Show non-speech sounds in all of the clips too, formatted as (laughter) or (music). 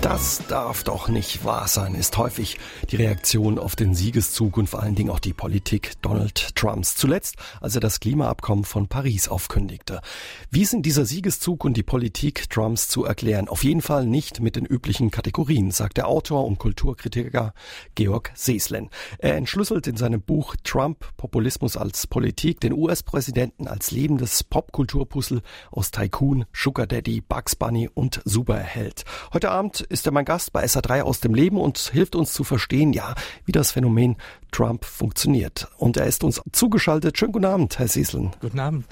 Das darf doch nicht wahr sein, ist häufig die Reaktion auf den Siegeszug und vor allen Dingen auch die Politik Donald Trumps. Zuletzt, als er das Klimaabkommen von Paris aufkündigte. Wie sind dieser Siegeszug und die Politik Trumps zu erklären? Auf jeden Fall nicht mit den üblichen Kategorien, sagt der Autor und Kulturkritiker Georg Seeslen. Er entschlüsselt in seinem Buch Trump Populismus als Politik den US-Präsidenten als lebendes Popkulturpuzzle aus Tycoon, Sugar Daddy, Bugs Bunny und Superheld. Heute Abend ist er mein Gast bei SA3 aus dem Leben und hilft uns zu verstehen, ja, wie das Phänomen Trump funktioniert. Und er ist uns zugeschaltet. Schönen guten Abend, Herr Seslen. Guten Abend.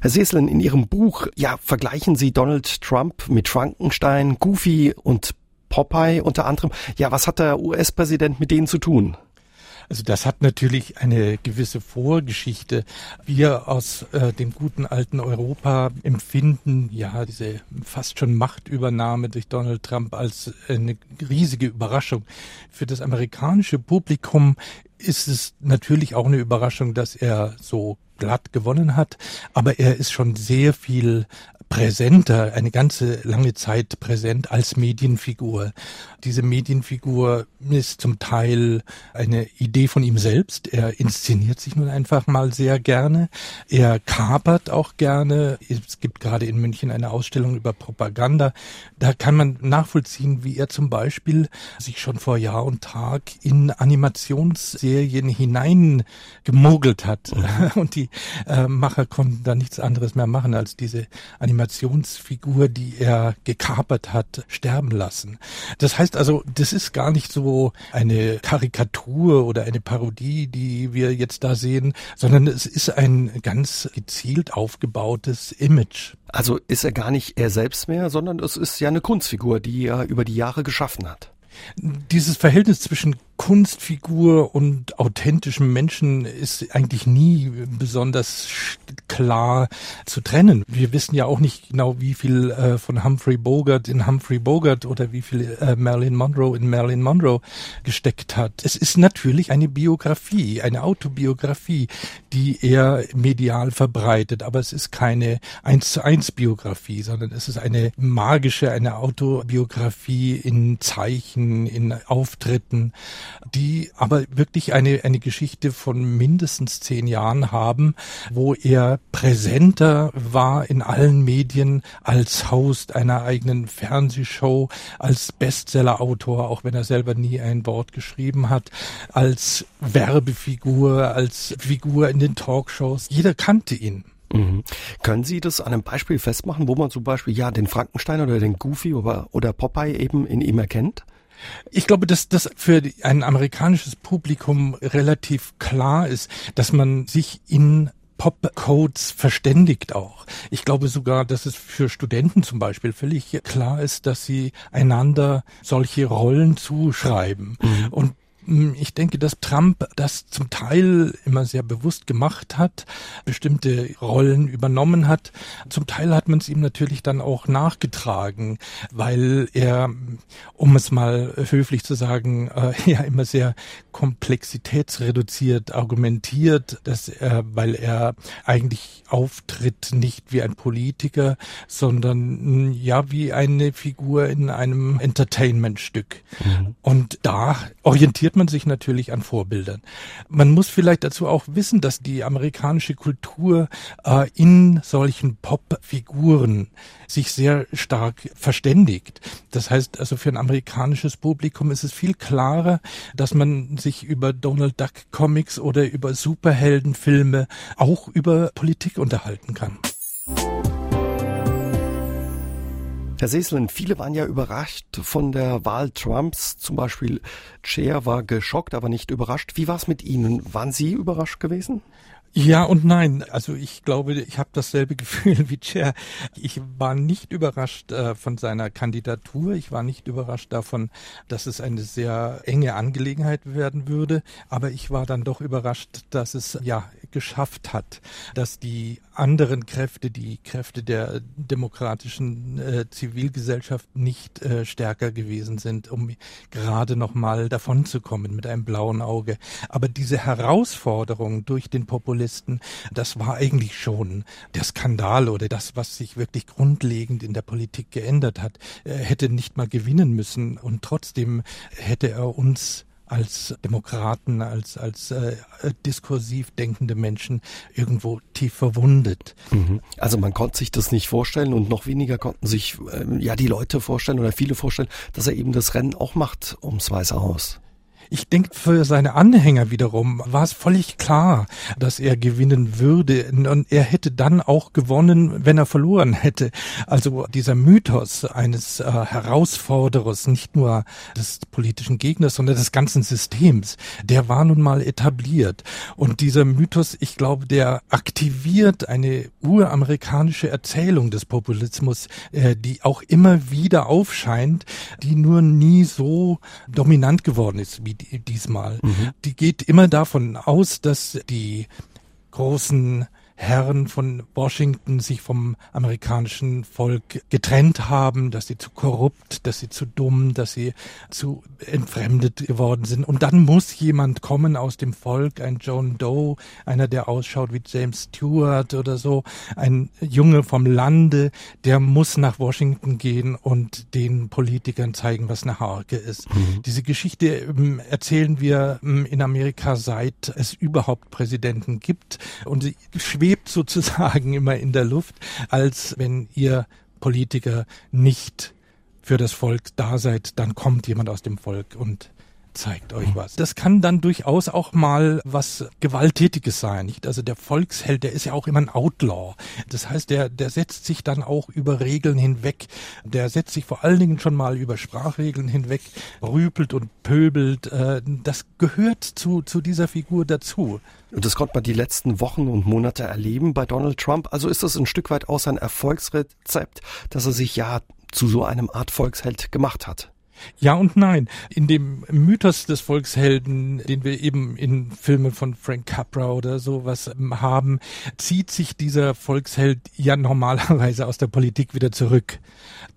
Herr Seslen, in Ihrem Buch, ja, vergleichen Sie Donald Trump mit Frankenstein, Goofy und Popeye unter anderem. Ja, was hat der US-Präsident mit denen zu tun? Also das hat natürlich eine gewisse Vorgeschichte. Wir aus äh, dem guten alten Europa empfinden ja diese fast schon Machtübernahme durch Donald Trump als eine riesige Überraschung. Für das amerikanische Publikum ist es natürlich auch eine Überraschung, dass er so glatt gewonnen hat, aber er ist schon sehr viel präsenter, eine ganze lange Zeit präsent als Medienfigur. Diese Medienfigur ist zum Teil eine Idee von ihm selbst. Er inszeniert sich nun einfach mal sehr gerne. Er kapert auch gerne. Es gibt gerade in München eine Ausstellung über Propaganda. Da kann man nachvollziehen, wie er zum Beispiel sich schon vor Jahr und Tag in Animationsserien hineingemogelt hat. Mhm. (laughs) Und die äh, Macher konnten da nichts anderes mehr machen, als diese Animationsfigur, die er gekapert hat, sterben lassen. Das heißt also, das ist gar nicht so eine Karikatur oder eine Parodie, die wir jetzt da sehen, sondern es ist ein ganz gezielt aufgebautes Image. Also ist er gar nicht er selbst mehr, sondern es ist ja eine Kunstfigur, die er über die Jahre geschaffen hat. Dieses Verhältnis zwischen Kunstfigur und authentischem Menschen ist eigentlich nie besonders klar zu trennen. Wir wissen ja auch nicht genau, wie viel äh, von Humphrey Bogart in Humphrey Bogart oder wie viel äh, Marilyn Monroe in Marilyn Monroe gesteckt hat. Es ist natürlich eine Biografie, eine Autobiografie, die er medial verbreitet, aber es ist keine eins zu eins Biografie, sondern es ist eine magische, eine Autobiografie in Zeichen, in Auftritten die aber wirklich eine, eine Geschichte von mindestens zehn Jahren haben, wo er präsenter war in allen Medien als Host einer eigenen Fernsehshow, als Bestsellerautor, auch wenn er selber nie ein Wort geschrieben hat, als Werbefigur, als Figur in den Talkshows. Jeder kannte ihn. Mhm. Können Sie das an einem Beispiel festmachen, wo man zum Beispiel ja den Frankenstein oder den Goofy oder, oder Popeye eben in ihm erkennt? Ich glaube, dass das für ein amerikanisches Publikum relativ klar ist, dass man sich in Popcodes verständigt auch. Ich glaube sogar, dass es für Studenten zum Beispiel völlig klar ist, dass sie einander solche Rollen zuschreiben. Mhm. Und ich denke, dass Trump das zum Teil immer sehr bewusst gemacht hat, bestimmte Rollen übernommen hat. Zum Teil hat man es ihm natürlich dann auch nachgetragen, weil er, um es mal höflich zu sagen, äh, (laughs) ja immer sehr komplexitätsreduziert argumentiert, dass er, weil er eigentlich auftritt nicht wie ein Politiker, sondern hm, ja wie eine Figur in einem Entertainmentstück. Mhm. Und da orientiert man sich natürlich an Vorbildern. Man muss vielleicht dazu auch wissen, dass die amerikanische Kultur äh, in solchen Popfiguren sich sehr stark verständigt. Das heißt also für ein amerikanisches Publikum ist es viel klarer, dass man sich über Donald Duck Comics oder über Superheldenfilme auch über Politik unterhalten kann. Herr Seslen, viele waren ja überrascht von der Wahl Trumps. Zum Beispiel Cher war geschockt, aber nicht überrascht. Wie war es mit Ihnen? Waren Sie überrascht gewesen? Ja und nein. Also ich glaube, ich habe dasselbe (laughs) Gefühl wie Chair. Ich war nicht überrascht äh, von seiner Kandidatur. Ich war nicht überrascht davon, dass es eine sehr enge Angelegenheit werden würde. Aber ich war dann doch überrascht, dass es ja geschafft hat, dass die anderen Kräfte, die Kräfte der demokratischen äh, Zivilgesellschaft nicht äh, stärker gewesen sind, um gerade noch mal davonzukommen mit einem blauen Auge. Aber diese Herausforderung durch den Populisten, das war eigentlich schon der Skandal oder das, was sich wirklich grundlegend in der Politik geändert hat. Er hätte nicht mal gewinnen müssen und trotzdem hätte er uns als Demokraten, als, als äh, diskursiv denkende Menschen irgendwo tief verwundet. Mhm. Also man konnte sich das nicht vorstellen und noch weniger konnten sich äh, ja die Leute vorstellen oder viele vorstellen, dass er eben das Rennen auch macht ums Weiße Haus. Ich denke, für seine Anhänger wiederum war es völlig klar, dass er gewinnen würde. Und er hätte dann auch gewonnen, wenn er verloren hätte. Also dieser Mythos eines äh, Herausforderers, nicht nur des politischen Gegners, sondern des ganzen Systems, der war nun mal etabliert. Und dieser Mythos, ich glaube, der aktiviert eine uramerikanische Erzählung des Populismus, äh, die auch immer wieder aufscheint, die nur nie so dominant geworden ist wie diesmal. Mhm. Die geht immer davon aus, dass die großen Herren von Washington sich vom amerikanischen Volk getrennt haben, dass sie zu korrupt, dass sie zu dumm, dass sie zu entfremdet geworden sind. Und dann muss jemand kommen aus dem Volk, ein John Doe, einer, der ausschaut wie James Stewart oder so, ein Junge vom Lande, der muss nach Washington gehen und den Politikern zeigen, was eine Harke ist. Mhm. Diese Geschichte ähm, erzählen wir ähm, in Amerika seit es überhaupt Präsidenten gibt und sie schwebt sozusagen (laughs) immer in der Luft, als wenn ihr Politiker nicht für das Volk da seid, dann kommt jemand aus dem Volk und zeigt euch was. Das kann dann durchaus auch mal was Gewalttätiges sein, nicht? Also der Volksheld, der ist ja auch immer ein Outlaw. Das heißt, der, der setzt sich dann auch über Regeln hinweg. Der setzt sich vor allen Dingen schon mal über Sprachregeln hinweg, rüpelt und pöbelt. Äh, das gehört zu, zu dieser Figur dazu. Und das konnte man die letzten Wochen und Monate erleben bei Donald Trump. Also ist das ein Stück weit auch sein Erfolgsrezept, dass er sich ja zu so einem Art Volksheld gemacht hat. Ja und nein. In dem Mythos des Volkshelden, den wir eben in Filmen von Frank Capra oder sowas haben, zieht sich dieser Volksheld ja normalerweise aus der Politik wieder zurück.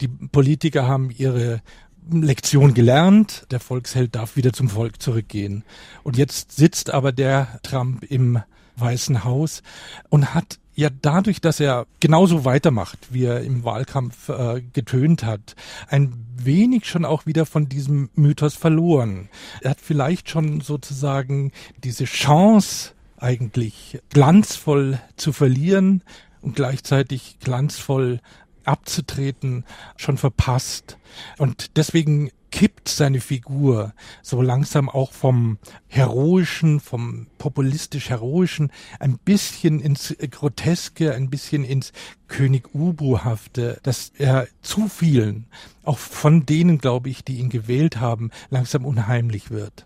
Die Politiker haben ihre Lektion gelernt, der Volksheld darf wieder zum Volk zurückgehen. Und jetzt sitzt aber der Trump im Weißen Haus und hat ja dadurch, dass er genauso weitermacht, wie er im Wahlkampf äh, getönt hat, ein wenig schon auch wieder von diesem Mythos verloren. Er hat vielleicht schon sozusagen diese Chance eigentlich glanzvoll zu verlieren und gleichzeitig glanzvoll abzutreten, schon verpasst. Und deswegen kippt seine Figur so langsam auch vom heroischen, vom populistisch heroischen ein bisschen ins Groteske, ein bisschen ins König Ubu-hafte, dass er zu vielen, auch von denen, glaube ich, die ihn gewählt haben, langsam unheimlich wird.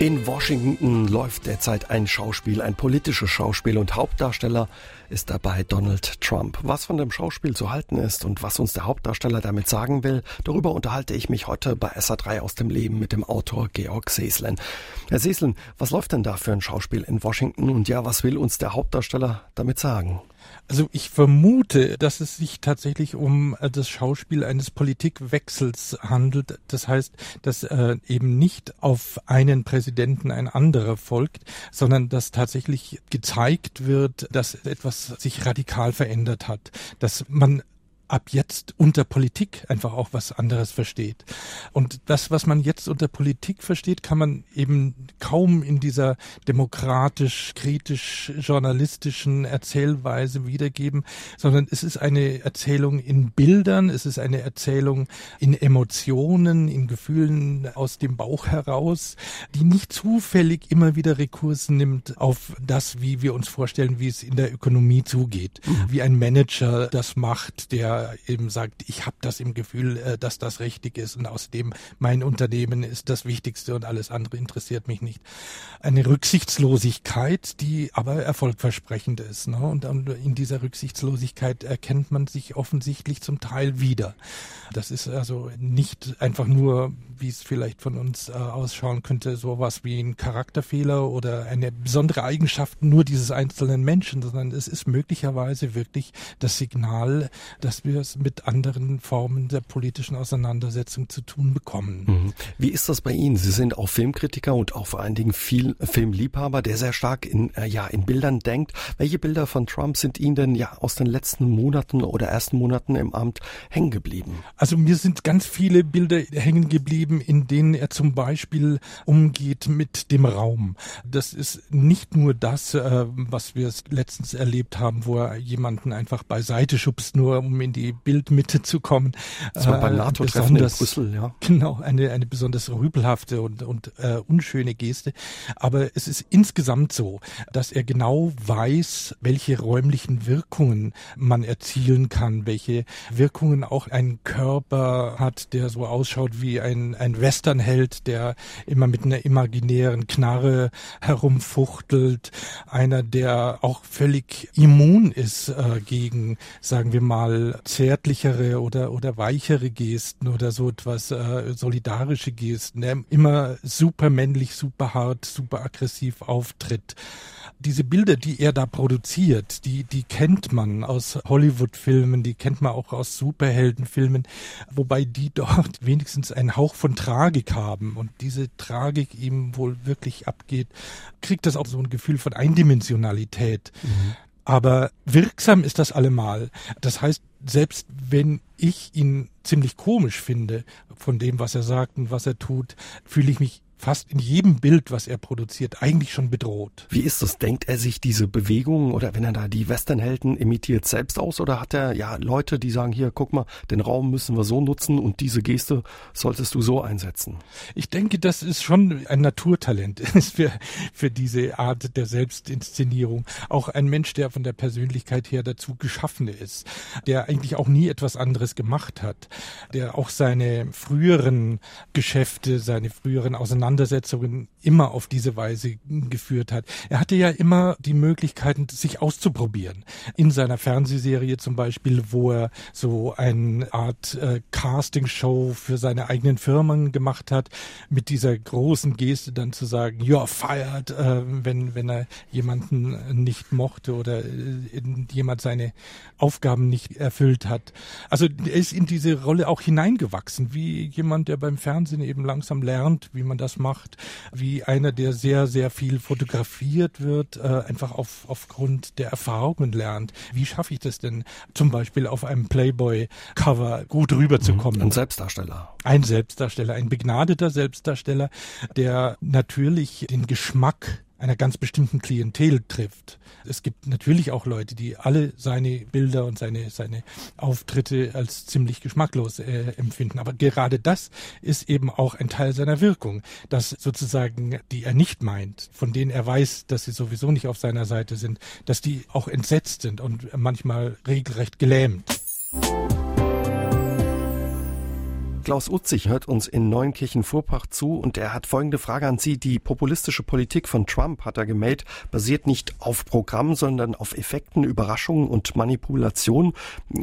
In Washington läuft derzeit ein Schauspiel, ein politisches Schauspiel und Hauptdarsteller ist dabei Donald Trump. Was von dem Schauspiel zu halten ist und was uns der Hauptdarsteller damit sagen will, darüber unterhalte ich mich heute bei SA3 aus dem Leben mit dem Autor Georg Seeslen. Herr Seeslen, was läuft denn da für ein Schauspiel in Washington und ja, was will uns der Hauptdarsteller damit sagen? Also ich vermute, dass es sich tatsächlich um äh, das Schauspiel eines Politikwechsels handelt. Das heißt, dass äh, eben nicht auf einen Präsidenten ein anderer folgt, sondern dass tatsächlich gezeigt wird, dass etwas sich radikal verändert hat, dass man ab jetzt unter Politik einfach auch was anderes versteht. Und das, was man jetzt unter Politik versteht, kann man eben kaum in dieser demokratisch, kritisch, journalistischen Erzählweise wiedergeben, sondern es ist eine Erzählung in Bildern, es ist eine Erzählung in Emotionen, in Gefühlen aus dem Bauch heraus, die nicht zufällig immer wieder Rekurs nimmt auf das, wie wir uns vorstellen, wie es in der Ökonomie zugeht, mhm. wie ein Manager das macht, der eben sagt, ich habe das im Gefühl, äh, dass das richtig ist und außerdem mein Unternehmen ist das Wichtigste und alles andere interessiert mich nicht. Eine Rücksichtslosigkeit, die aber erfolgversprechend ist. Ne? Und in dieser Rücksichtslosigkeit erkennt man sich offensichtlich zum Teil wieder. Das ist also nicht einfach nur, wie es vielleicht von uns äh, ausschauen könnte, sowas wie ein Charakterfehler oder eine besondere Eigenschaft nur dieses einzelnen Menschen, sondern es ist möglicherweise wirklich das Signal, dass wir es mit anderen Formen der politischen Auseinandersetzung zu tun bekommen. Mhm. Wie ist das bei Ihnen? Sie sind auch Filmkritiker und auch vor allen Dingen viel Filmliebhaber, der sehr stark in, äh, ja, in Bildern denkt. Welche Bilder von Trump sind Ihnen denn ja aus den letzten Monaten oder ersten Monaten im Amt hängen geblieben? Also mir sind ganz viele Bilder hängen geblieben, in denen er zum Beispiel umgeht mit dem Raum. Das ist nicht nur das, äh, was wir letztens erlebt haben, wo er jemanden einfach beiseite schubst, nur um in die Bildmitte zu kommen. Das war beim äh, NATO-Treffen in Brüssel, ja. Genau, eine, eine besonders rübelhafte und, und äh, unschöne Geste. Aber es ist insgesamt so, dass er genau weiß, welche räumlichen Wirkungen man erzielen kann, welche Wirkungen auch ein Körper hat, der so ausschaut wie ein, ein Westernheld, der immer mit einer imaginären Knarre herumfuchtelt, einer, der auch völlig immun ist äh, gegen, sagen wir mal, zärtlichere oder, oder weichere Gesten oder so etwas äh, solidarische Gesten, der immer super männlich, super hart, super aggressiv auftritt diese Bilder, die er da produziert, die, die kennt man aus Hollywood-Filmen, die kennt man auch aus Superheldenfilmen, wobei die (laughs) dort wenigstens einen Hauch von Tragik haben und diese Tragik ihm wohl wirklich abgeht, kriegt das auch so ein Gefühl von Eindimensionalität. Mhm. Aber wirksam ist das allemal. Das heißt, selbst wenn ich ihn ziemlich komisch finde von dem, was er sagt und was er tut, fühle ich mich fast in jedem Bild, was er produziert, eigentlich schon bedroht. Wie ist das? Denkt er sich diese Bewegungen oder wenn er da die Westernhelden imitiert selbst aus oder hat er ja Leute, die sagen, hier, guck mal, den Raum müssen wir so nutzen und diese Geste solltest du so einsetzen? Ich denke, das ist schon ein Naturtalent (laughs) für, für diese Art der Selbstinszenierung. Auch ein Mensch, der von der Persönlichkeit her dazu geschaffen ist, der eigentlich auch nie etwas anderes gemacht hat, der auch seine früheren Geschäfte, seine früheren Auseinandersetzungen Auseinandersetzungen immer auf diese Weise geführt hat. Er hatte ja immer die Möglichkeiten, sich auszuprobieren. In seiner Fernsehserie zum Beispiel, wo er so eine Art äh, Castingshow für seine eigenen Firmen gemacht hat, mit dieser großen Geste dann zu sagen, you're fired, äh, wenn, wenn er jemanden nicht mochte oder äh, jemand seine Aufgaben nicht erfüllt hat. Also er ist in diese Rolle auch hineingewachsen, wie jemand, der beim Fernsehen eben langsam lernt, wie man das macht, wie einer, der sehr, sehr viel fotografiert wird, äh, einfach auf, aufgrund der Erfahrungen lernt. Wie schaffe ich das denn zum Beispiel auf einem Playboy-Cover gut rüberzukommen? Ein Selbstdarsteller. Ein Selbstdarsteller, ein begnadeter Selbstdarsteller, der natürlich den Geschmack einer ganz bestimmten Klientel trifft. Es gibt natürlich auch Leute, die alle seine Bilder und seine, seine Auftritte als ziemlich geschmacklos äh, empfinden. Aber gerade das ist eben auch ein Teil seiner Wirkung, dass sozusagen die er nicht meint, von denen er weiß, dass sie sowieso nicht auf seiner Seite sind, dass die auch entsetzt sind und manchmal regelrecht gelähmt. Klaus Utzig hört uns in Neunkirchen-Vorpach zu und er hat folgende Frage an Sie. Die populistische Politik von Trump, hat er gemeldet, basiert nicht auf Programmen, sondern auf Effekten, Überraschungen und Manipulationen.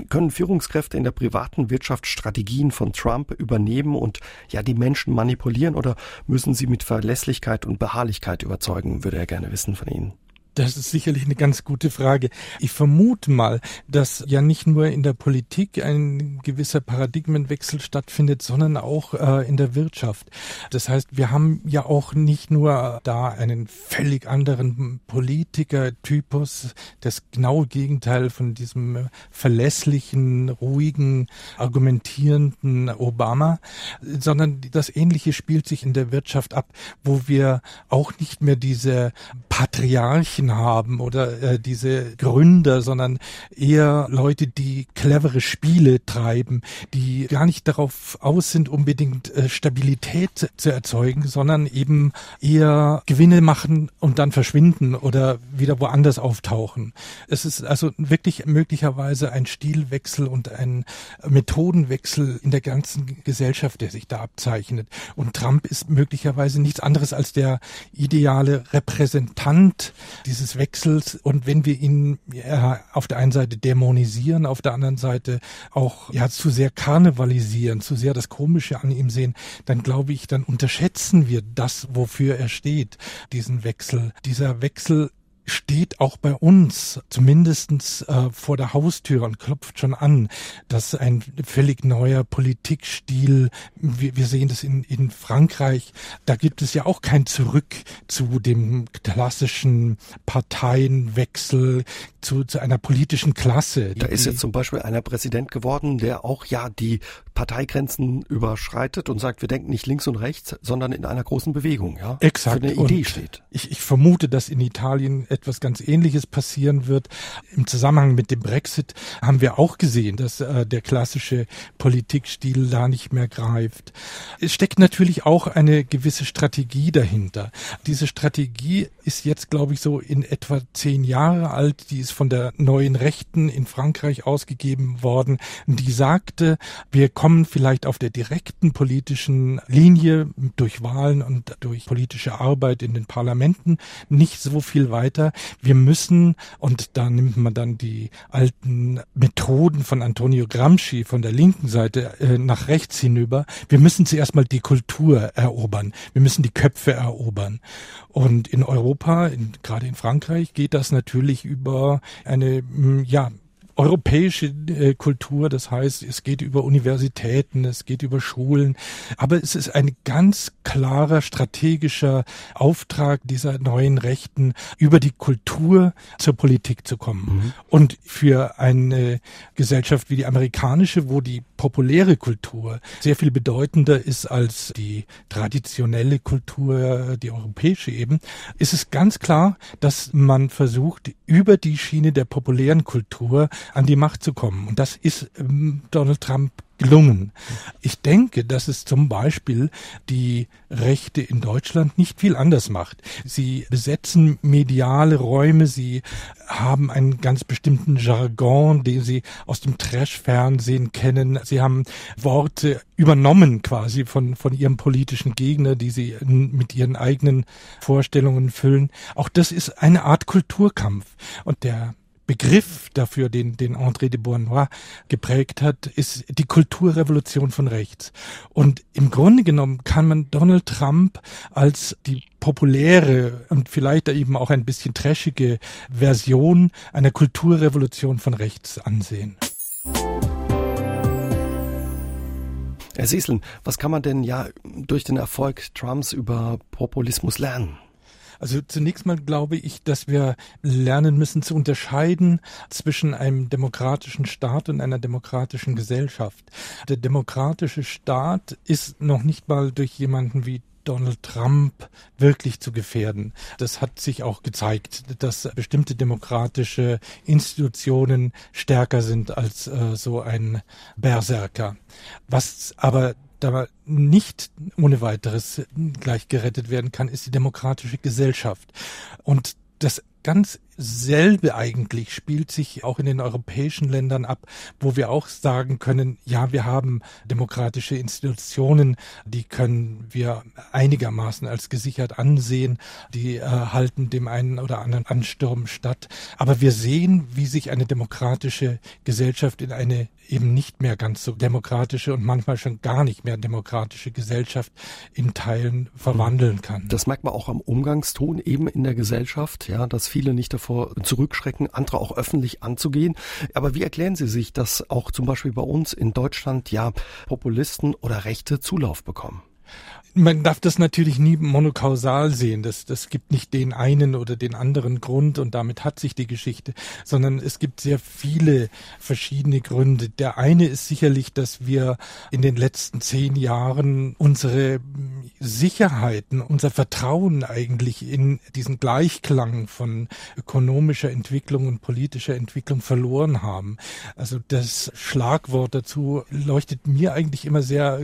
Können Führungskräfte in der privaten Wirtschaft Strategien von Trump übernehmen und ja die Menschen manipulieren oder müssen sie mit Verlässlichkeit und Beharrlichkeit überzeugen, würde er gerne wissen von Ihnen. Das ist sicherlich eine ganz gute Frage. Ich vermute mal, dass ja nicht nur in der Politik ein gewisser Paradigmenwechsel stattfindet, sondern auch äh, in der Wirtschaft. Das heißt, wir haben ja auch nicht nur da einen völlig anderen Politikertypus, das genaue Gegenteil von diesem verlässlichen, ruhigen, argumentierenden Obama, sondern das Ähnliche spielt sich in der Wirtschaft ab, wo wir auch nicht mehr diese Patriarchen Banken haben oder äh, diese Gründer, sondern eher Leute, die clevere Spiele treiben, die gar nicht darauf aus sind, unbedingt äh, Stabilität zu erzeugen, sondern eben eher Gewinne machen und dann verschwinden oder wieder woanders auftauchen. Es ist also wirklich möglicherweise ein Stilwechsel und ein Methodenwechsel in der ganzen Gesellschaft, der sich da abzeichnet. Und Trump ist möglicherweise nichts anderes als der ideale Repräsentant dieses Wechsels. Und wenn wir ihn ja, auf der einen Seite dämonisieren, auf der anderen Seite auch ja zu sehr karnevalisieren, zu sehr das Komische an ihm sehen, dann glaube ich, dann unterschätzen wir das, wofür er steht, diesen Wechsel. Dieser Wechsel steht auch bei uns zumindestens äh, vor der Haustür und klopft schon an, dass ein völlig neuer Politikstil, wir, wir sehen das in, in Frankreich, da gibt es ja auch kein Zurück zu dem klassischen Parteienwechsel, zu, zu einer politischen Klasse. Da ist jetzt zum Beispiel einer Präsident geworden, der auch ja die Parteigrenzen überschreitet und sagt, wir denken nicht links und rechts, sondern in einer großen Bewegung, ja. Exakt. Für eine Idee und steht. Ich, ich vermute, dass in Italien etwas ganz Ähnliches passieren wird. Im Zusammenhang mit dem Brexit haben wir auch gesehen, dass äh, der klassische Politikstil da nicht mehr greift. Es steckt natürlich auch eine gewisse Strategie dahinter. Diese Strategie ist jetzt, glaube ich, so in etwa zehn Jahre alt. Die ist von der neuen Rechten in Frankreich ausgegeben worden. Die sagte, wir kommen vielleicht auf der direkten politischen Linie durch Wahlen und durch politische Arbeit in den Parlamenten nicht so viel weiter. Wir müssen, und da nimmt man dann die alten Methoden von Antonio Gramsci von der linken Seite äh, nach rechts hinüber, wir müssen zuerst mal die Kultur erobern. Wir müssen die Köpfe erobern. Und in Europa, in, gerade in Frankreich, geht das natürlich über eine, ja, europäische äh, Kultur. Das heißt, es geht über Universitäten, es geht über Schulen. Aber es ist ein ganz klarer strategischer Auftrag dieser neuen Rechten, über die Kultur zur Politik zu kommen. Mhm. Und für eine Gesellschaft wie die amerikanische, wo die populäre Kultur sehr viel bedeutender ist als die traditionelle Kultur, die europäische eben, ist es ganz klar, dass man versucht, über die Schiene der populären Kultur an die Macht zu kommen. Und das ist ähm, Donald Trump gelungen. Ich denke, dass es zum Beispiel die Rechte in Deutschland nicht viel anders macht. Sie besetzen mediale Räume, sie haben einen ganz bestimmten Jargon, den sie aus dem Trash-Fernsehen kennen. Sie haben Worte übernommen quasi von, von ihrem politischen Gegner, die sie mit ihren eigenen Vorstellungen füllen. Auch das ist eine Art Kulturkampf. Und der Begriff dafür, den, den André de Bournois geprägt hat, ist die Kulturrevolution von rechts. Und im Grunde genommen kann man Donald Trump als die populäre und vielleicht eben auch ein bisschen trashige Version einer Kulturrevolution von rechts ansehen. Herr Sieseln, was kann man denn ja durch den Erfolg Trumps über Populismus lernen? Also zunächst mal glaube ich, dass wir lernen müssen zu unterscheiden zwischen einem demokratischen Staat und einer demokratischen Gesellschaft. Der demokratische Staat ist noch nicht mal durch jemanden wie Donald Trump wirklich zu gefährden. Das hat sich auch gezeigt, dass bestimmte demokratische Institutionen stärker sind als äh, so ein Berserker. Was aber aber nicht ohne weiteres gleich gerettet werden kann, ist die demokratische Gesellschaft. Und das ganz selbe eigentlich spielt sich auch in den europäischen Ländern ab, wo wir auch sagen können, ja, wir haben demokratische Institutionen, die können wir einigermaßen als gesichert ansehen, die äh, halten dem einen oder anderen Ansturm statt. Aber wir sehen, wie sich eine demokratische Gesellschaft in eine eben nicht mehr ganz so demokratische und manchmal schon gar nicht mehr demokratische Gesellschaft in Teilen verwandeln kann. Das merkt man auch am Umgangston eben in der Gesellschaft, ja, dass viele nicht davor davor zurückschrecken, andere auch öffentlich anzugehen. Aber wie erklären Sie sich, dass auch zum Beispiel bei uns in Deutschland ja Populisten oder Rechte Zulauf bekommen? Man darf das natürlich nie monokausal sehen. Das, das gibt nicht den einen oder den anderen Grund und damit hat sich die Geschichte, sondern es gibt sehr viele verschiedene Gründe. Der eine ist sicherlich, dass wir in den letzten zehn Jahren unsere Sicherheiten, unser Vertrauen eigentlich in diesen Gleichklang von ökonomischer Entwicklung und politischer Entwicklung verloren haben. Also das Schlagwort dazu leuchtet mir eigentlich immer sehr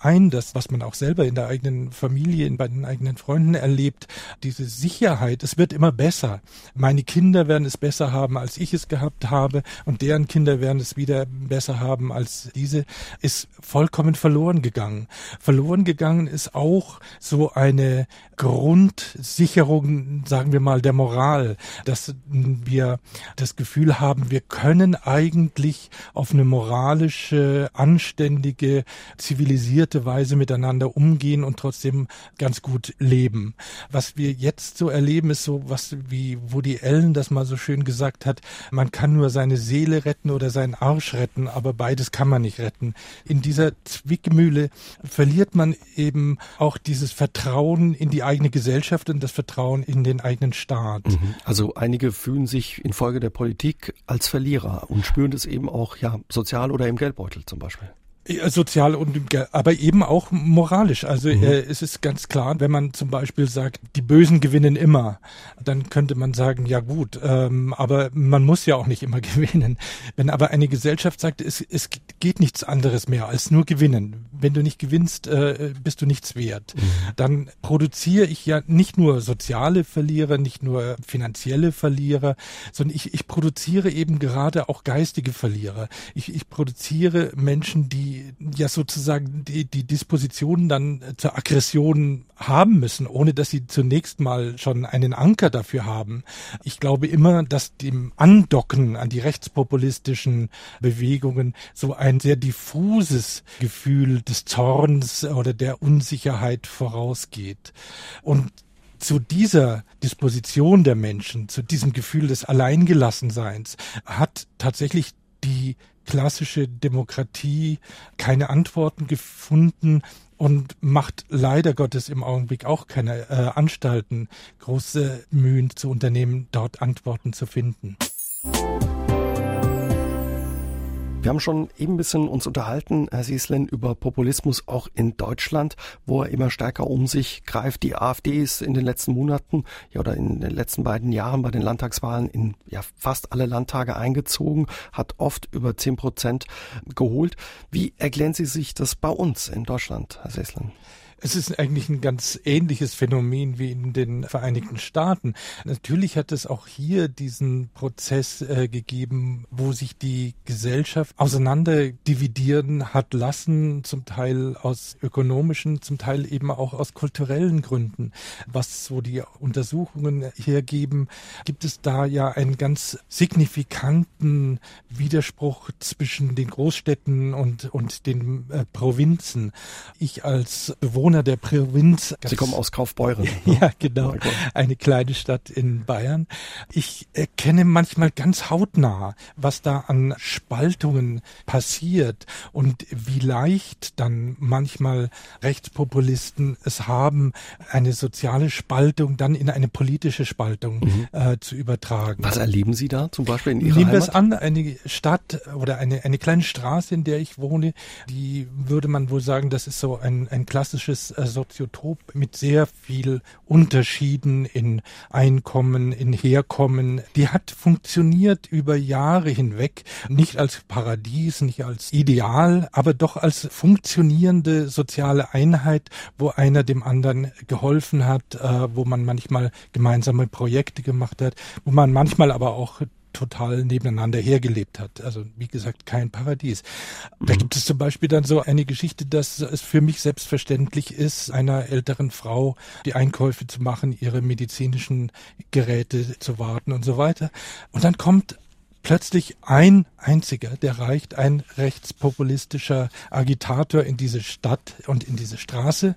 ein, das, was man auch selber in der eigenen Familie, bei den eigenen Freunden erlebt, diese Sicherheit, es wird immer besser. Meine Kinder werden es besser haben, als ich es gehabt habe und deren Kinder werden es wieder besser haben als diese, ist vollkommen verloren gegangen. Verloren gegangen ist auch so eine Grundsicherung, sagen wir mal, der Moral, dass wir das Gefühl haben, wir können eigentlich auf eine moralische, anständige, zivilisierte Weise miteinander umgehen und trotzdem ganz gut leben. Was wir jetzt so erleben, ist so was wie Woody Allen das mal so schön gesagt hat, man kann nur seine Seele retten oder seinen Arsch retten, aber beides kann man nicht retten. In dieser Zwickmühle verliert man eben auch dieses Vertrauen in die eigene Gesellschaft und das Vertrauen in den eigenen Staat. Mhm. Also einige fühlen sich infolge der Politik als Verlierer und spüren es eben auch ja sozial oder im Geldbeutel zum Beispiel. Sozial und aber eben auch moralisch. Also mhm. äh, es ist ganz klar, wenn man zum Beispiel sagt, die Bösen gewinnen immer, dann könnte man sagen, ja gut, ähm, aber man muss ja auch nicht immer (laughs) gewinnen. Wenn aber eine Gesellschaft sagt, es, es geht nichts anderes mehr als nur gewinnen. Wenn du nicht gewinnst, äh, bist du nichts wert. Mhm. Dann produziere ich ja nicht nur soziale Verlierer, nicht nur finanzielle Verlierer, sondern ich, ich produziere eben gerade auch geistige Verlierer. Ich, ich produziere Menschen, die ja sozusagen die, die Dispositionen dann zur Aggression haben müssen, ohne dass sie zunächst mal schon einen Anker dafür haben. Ich glaube immer, dass dem Andocken an die rechtspopulistischen Bewegungen so ein sehr diffuses Gefühl des Zorns oder der Unsicherheit vorausgeht. Und zu dieser Disposition der Menschen, zu diesem Gefühl des Alleingelassenseins hat tatsächlich die klassische Demokratie keine Antworten gefunden und macht leider Gottes im Augenblick auch keine äh, Anstalten, große Mühen zu unternehmen, dort Antworten zu finden. Wir haben schon eben ein bisschen uns unterhalten, Herr Sieslen, über Populismus auch in Deutschland, wo er immer stärker um sich greift. Die AfD ist in den letzten Monaten ja, oder in den letzten beiden Jahren bei den Landtagswahlen in ja, fast alle Landtage eingezogen, hat oft über zehn Prozent geholt. Wie erklären Sie sich das bei uns in Deutschland, Herr Sieslen? Es ist eigentlich ein ganz ähnliches Phänomen wie in den Vereinigten Staaten. Natürlich hat es auch hier diesen Prozess äh, gegeben, wo sich die Gesellschaft auseinander dividieren hat lassen, zum Teil aus ökonomischen, zum Teil eben auch aus kulturellen Gründen. Was so die Untersuchungen hergeben, gibt es da ja einen ganz signifikanten Widerspruch zwischen den Großstädten und, und den äh, Provinzen. Ich als Bewohner Bewohner der Provinz. Sie kommen aus Kaufbeuren. Ne? (laughs) ja, genau. Oh eine kleine Stadt in Bayern. Ich erkenne manchmal ganz hautnah, was da an Spaltungen passiert und wie leicht dann manchmal Rechtspopulisten es haben, eine soziale Spaltung dann in eine politische Spaltung mhm. äh, zu übertragen. Was erleben Sie da zum Beispiel in Ihrer Nehmen wir es an, eine Stadt oder eine, eine kleine Straße, in der ich wohne, die würde man wohl sagen, das ist so ein, ein klassisches kleines äh, Soziotop mit sehr viel Unterschieden in Einkommen, in Herkommen. Die hat funktioniert über Jahre hinweg, nicht als Paradies, nicht als Ideal, aber doch als funktionierende soziale Einheit, wo einer dem anderen geholfen hat, äh, wo man manchmal gemeinsame Projekte gemacht hat, wo man manchmal aber auch total nebeneinander hergelebt hat. Also wie gesagt, kein Paradies. Da mhm. gibt es zum Beispiel dann so eine Geschichte, dass es für mich selbstverständlich ist, einer älteren Frau die Einkäufe zu machen, ihre medizinischen Geräte zu warten und so weiter. Und dann kommt plötzlich ein einziger, der reicht, ein rechtspopulistischer Agitator in diese Stadt und in diese Straße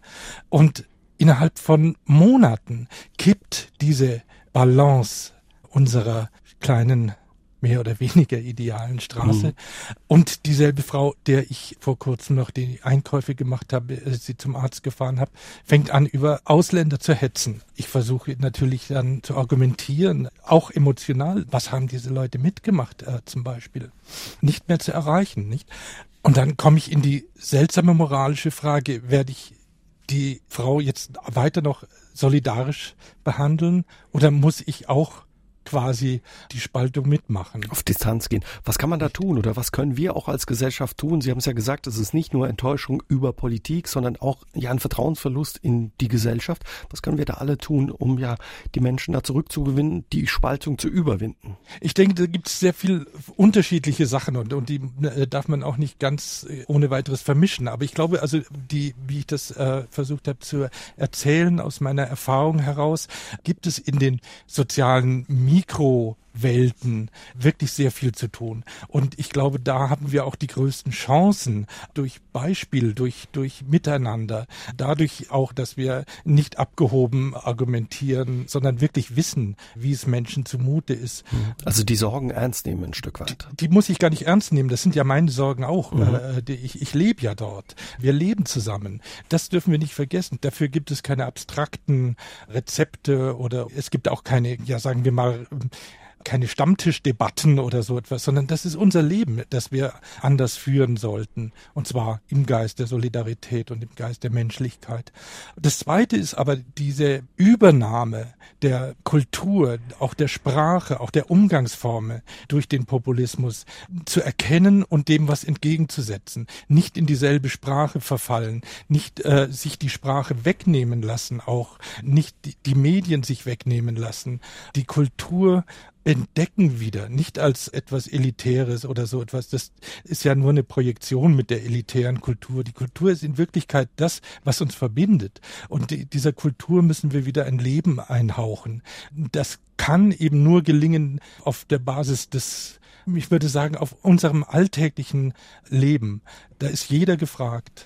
und innerhalb von Monaten kippt diese Balance unserer kleinen mehr oder weniger idealen Straße. Mhm. Und dieselbe Frau, der ich vor kurzem noch die Einkäufe gemacht habe, äh, sie zum Arzt gefahren habe, fängt an, über Ausländer zu hetzen. Ich versuche natürlich dann zu argumentieren, auch emotional, was haben diese Leute mitgemacht äh, zum Beispiel. Nicht mehr zu erreichen, nicht? Und dann komme ich in die seltsame moralische Frage, werde ich die Frau jetzt weiter noch solidarisch behandeln oder muss ich auch quasi die Spaltung mitmachen. Auf Distanz gehen. Was kann man da tun oder was können wir auch als Gesellschaft tun? Sie haben es ja gesagt, es ist nicht nur Enttäuschung über Politik, sondern auch ja ein Vertrauensverlust in die Gesellschaft. Was können wir da alle tun, um ja die Menschen da zurückzugewinnen, die Spaltung zu überwinden? Ich denke, da gibt es sehr viel unterschiedliche Sachen und, und die äh, darf man auch nicht ganz äh, ohne weiteres vermischen. Aber ich glaube, also die, wie ich das äh, versucht habe zu erzählen aus meiner Erfahrung heraus, gibt es in den sozialen Medien Mikro. Mikrowelten wirklich sehr viel zu tun. Und ich glaube, da haben wir auch die größten Chancen durch Beispiel, durch, durch Miteinander, dadurch auch, dass wir nicht abgehoben argumentieren, sondern wirklich wissen, wie es Menschen zumute ist. Also die Sorgen ernst nehmen ein Stück weit. Die, die muss ich gar nicht ernst nehmen. Das sind ja meine Sorgen auch. Mhm. Äh, ich, ich lebe ja dort. Wir leben zusammen. Das dürfen wir nicht vergessen. Dafür gibt es keine abstrakten Rezepte oder es gibt auch keine, ja sagen wir mal, keine Stammtischdebatten oder so etwas, sondern das ist unser Leben, das wir anders führen sollten. Und zwar im Geist der Solidarität und im Geist der Menschlichkeit. Das zweite ist aber diese Übernahme der Kultur, auch der Sprache, auch der Umgangsformen durch den Populismus zu erkennen und dem was entgegenzusetzen. Nicht in dieselbe Sprache verfallen, nicht äh, sich die Sprache wegnehmen lassen, auch nicht die, die Medien sich wegnehmen lassen, die Kultur entdecken wieder, nicht als etwas Elitäres oder so etwas. Das ist ja nur eine Projektion mit der elitären Kultur. Die Kultur ist in Wirklichkeit das, was uns verbindet. Und die, dieser Kultur müssen wir wieder ein Leben einhauchen. Das kann eben nur gelingen auf der Basis des ich würde sagen, auf unserem alltäglichen Leben. Da ist jeder gefragt.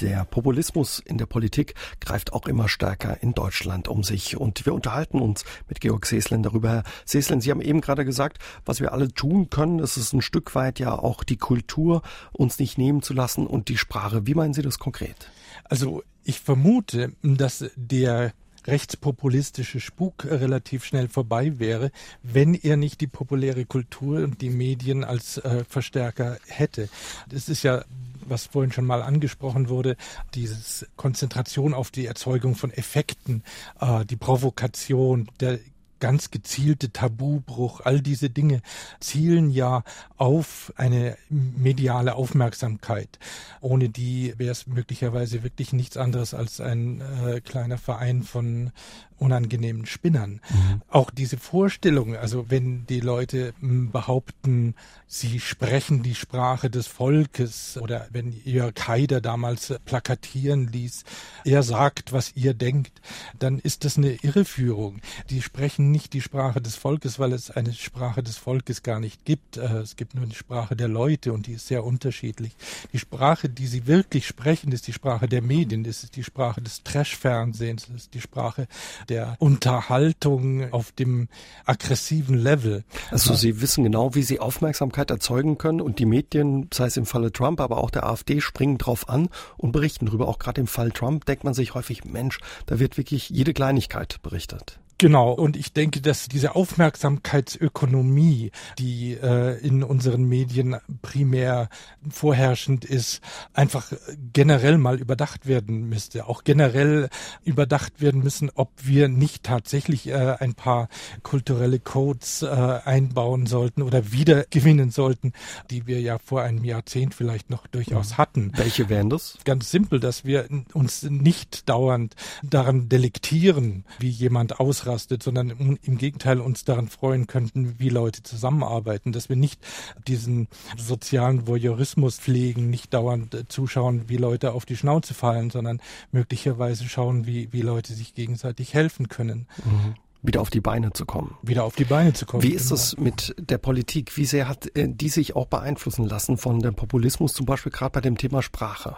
Der Populismus in der Politik greift auch immer stärker in Deutschland um sich. Und wir unterhalten uns mit Georg Seeslen darüber. Herr Seeslen, Sie haben eben gerade gesagt, was wir alle tun können, ist es ein Stück weit ja auch die Kultur uns nicht nehmen zu lassen und die Sprache. Wie meinen Sie das konkret? Also ich vermute, dass der rechtspopulistische Spuk relativ schnell vorbei wäre, wenn er nicht die populäre Kultur und die Medien als äh, Verstärker hätte. Das ist ja was vorhin schon mal angesprochen wurde, dieses Konzentration auf die Erzeugung von Effekten, äh, die Provokation, der ganz gezielte Tabubruch, all diese Dinge zielen ja auf eine mediale Aufmerksamkeit. Ohne die wäre es möglicherweise wirklich nichts anderes als ein äh, kleiner Verein von unangenehmen Spinnern. Mhm. Auch diese Vorstellung, also wenn die Leute hm, behaupten, sie sprechen die Sprache des Volkes oder wenn Jörg Haider damals plakatieren ließ, er sagt, was ihr denkt, dann ist das eine Irreführung. Die sprechen nicht die Sprache des Volkes, weil es eine Sprache des Volkes gar nicht gibt. Äh, es gibt nur eine Sprache der Leute und die ist sehr unterschiedlich. Die Sprache, die sie wirklich sprechen, ist die Sprache der Medien, das ist die Sprache des Trash-Fernsehens, das ist die Sprache der Unterhaltung auf dem aggressiven Level. Also Sie wissen genau, wie Sie Aufmerksamkeit erzeugen können und die Medien, sei es im Falle Trump, aber auch der AfD, springen drauf an und berichten darüber. Auch gerade im Fall Trump denkt man sich häufig, Mensch, da wird wirklich jede Kleinigkeit berichtet. Genau, und ich denke, dass diese Aufmerksamkeitsökonomie, die äh, in unseren Medien primär vorherrschend ist, einfach generell mal überdacht werden müsste. Auch generell überdacht werden müssen, ob wir nicht tatsächlich äh, ein paar kulturelle Codes äh, einbauen sollten oder wieder gewinnen sollten, die wir ja vor einem Jahrzehnt vielleicht noch durchaus mhm. hatten. Welche wären das? Ganz simpel, dass wir uns nicht dauernd daran delektieren, wie jemand ausreicht ausrastet, sondern im Gegenteil uns daran freuen könnten, wie Leute zusammenarbeiten, dass wir nicht diesen sozialen Voyeurismus pflegen, nicht dauernd äh, zuschauen, wie Leute auf die Schnauze fallen, sondern möglicherweise schauen, wie, wie Leute sich gegenseitig helfen können. Mhm wieder auf die Beine zu kommen. Wieder auf die Beine zu kommen. Wie ist es genau. mit der Politik? Wie sehr hat äh, die sich auch beeinflussen lassen von dem Populismus, zum Beispiel gerade bei dem Thema Sprache?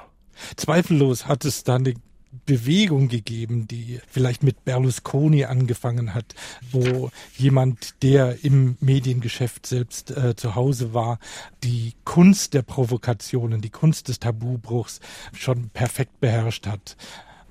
Zweifellos hat es da eine Bewegung gegeben, die vielleicht mit Berlusconi angefangen hat, wo jemand, der im Mediengeschäft selbst äh, zu Hause war, die Kunst der Provokationen, die Kunst des Tabubruchs schon perfekt beherrscht hat.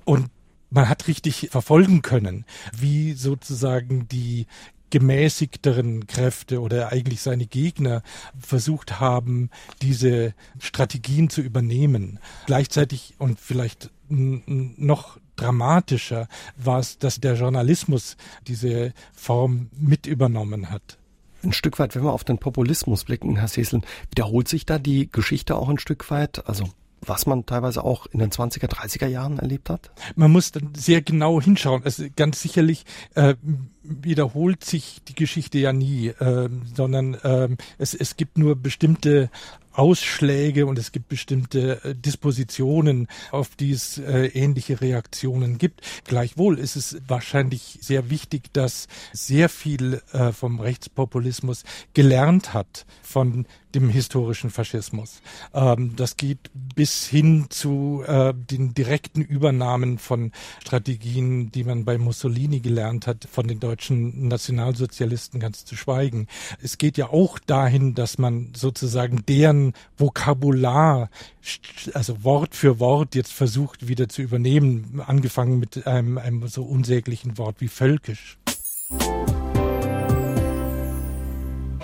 Und man hat richtig verfolgen können, wie sozusagen die gemäßigteren Kräfte oder eigentlich seine Gegner versucht haben, diese Strategien zu übernehmen. Gleichzeitig und vielleicht noch dramatischer war es, dass der Journalismus diese Form mit übernommen hat. Ein Stück weit, wenn wir auf den Populismus blicken, Herr Sesseln, wiederholt sich da die Geschichte auch ein Stück weit? Also was man teilweise auch in den 20er, 30er Jahren erlebt hat? Man muss dann sehr genau hinschauen. Also ganz sicherlich äh, wiederholt sich die Geschichte ja nie, äh, sondern äh, es, es gibt nur bestimmte Ausschläge und es gibt bestimmte äh, Dispositionen, auf die es äh, ähnliche Reaktionen gibt. Gleichwohl ist es wahrscheinlich sehr wichtig, dass sehr viel äh, vom Rechtspopulismus gelernt hat von dem historischen Faschismus. Ähm, das geht bis hin zu äh, den direkten Übernahmen von Strategien, die man bei Mussolini gelernt hat, von den deutschen Nationalsozialisten ganz zu schweigen. Es geht ja auch dahin, dass man sozusagen deren Vokabular, also Wort für Wort jetzt versucht wieder zu übernehmen, angefangen mit einem, einem so unsäglichen Wort wie völkisch.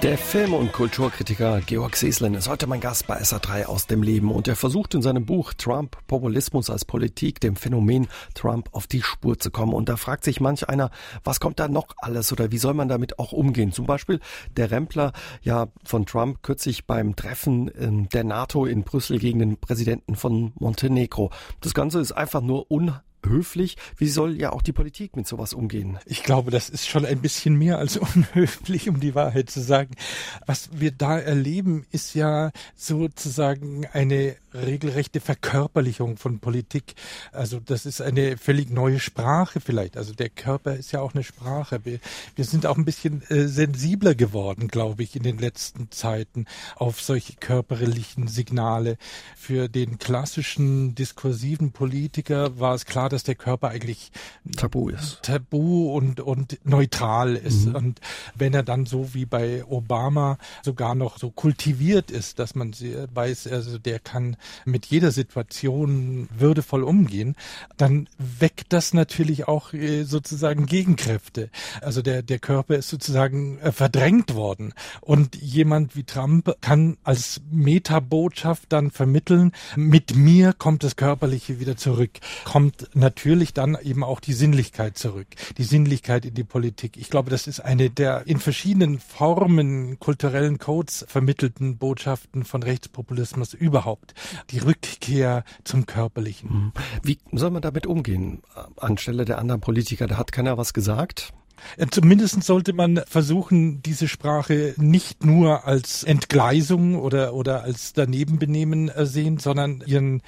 Der Film- und Kulturkritiker Georg Seeslen ist heute mein Gast bei SA3 aus dem Leben und er versucht in seinem Buch Trump Populismus als Politik dem Phänomen Trump auf die Spur zu kommen. Und da fragt sich manch einer, was kommt da noch alles oder wie soll man damit auch umgehen? Zum Beispiel der Rempler ja von Trump kürzlich beim Treffen ähm, der NATO in Brüssel gegen den Präsidenten von Montenegro. Das Ganze ist einfach nur un höflich. Wie soll ja auch die Politik mit sowas umgehen? Ich glaube, das ist schon ein bisschen mehr als (laughs) unhöflich, um die Wahrheit zu sagen. Was wir da erleben, ist ja sozusagen eine regelrechte Verkörperlichung von Politik. Also das ist eine völlig neue Sprache vielleicht. Also der Körper ist ja auch eine Sprache. Wir, wir sind auch ein bisschen äh, sensibler geworden, glaube ich, in den letzten Zeiten auf solche körperlichen Signale. Für den klassischen diskursiven Politiker war es klar, dass der Körper eigentlich tabu ist. Tabu und, und neutral ist. Mhm. Und wenn er dann so wie bei Obama sogar noch so kultiviert ist, dass man weiß, also der kann mit jeder Situation würdevoll umgehen, dann weckt das natürlich auch äh, sozusagen Gegenkräfte. Also der, der Körper ist sozusagen äh, verdrängt worden. Und jemand wie Trump kann als Metabotschaft dann vermitteln, mit mir kommt das Körperliche wieder zurück, kommt natürlich dann eben auch die Sinnlichkeit zurück, die Sinnlichkeit in die Politik. Ich glaube, das ist eine der in verschiedenen Formen, kulturellen Codes vermittelten Botschaften von Rechtspopulismus überhaupt. Die Rückkehr zum Körperlichen. Mhm. Wie soll man damit umgehen? Anstelle der anderen Politiker, da hat keiner was gesagt? Zumindest sollte man versuchen, diese Sprache nicht nur als Entgleisung oder, oder als Danebenbenehmen äh, sehen, sondern ihren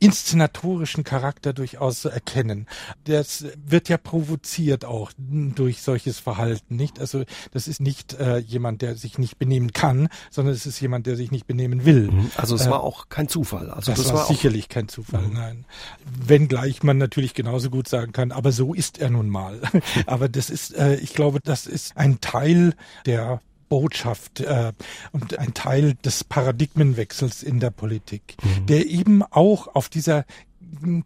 inszenatorischen Charakter durchaus erkennen. Das wird ja provoziert auch durch solches Verhalten, nicht? Also das ist nicht äh, jemand, der sich nicht benehmen kann, sondern es ist jemand, der sich nicht benehmen will. Mhm. Also es äh, war auch kein Zufall. Also das, das war, sicherlich kein Zufall, mhm. nein. Wenngleich man natürlich genauso gut sagen kann, aber so ist er nun mal. (laughs) aber das ist, äh, ich glaube, das ist ein Teil der Botschaft äh, und ein Teil des Paradigmenwechsels in der Politik, mhm. der eben auch auf dieser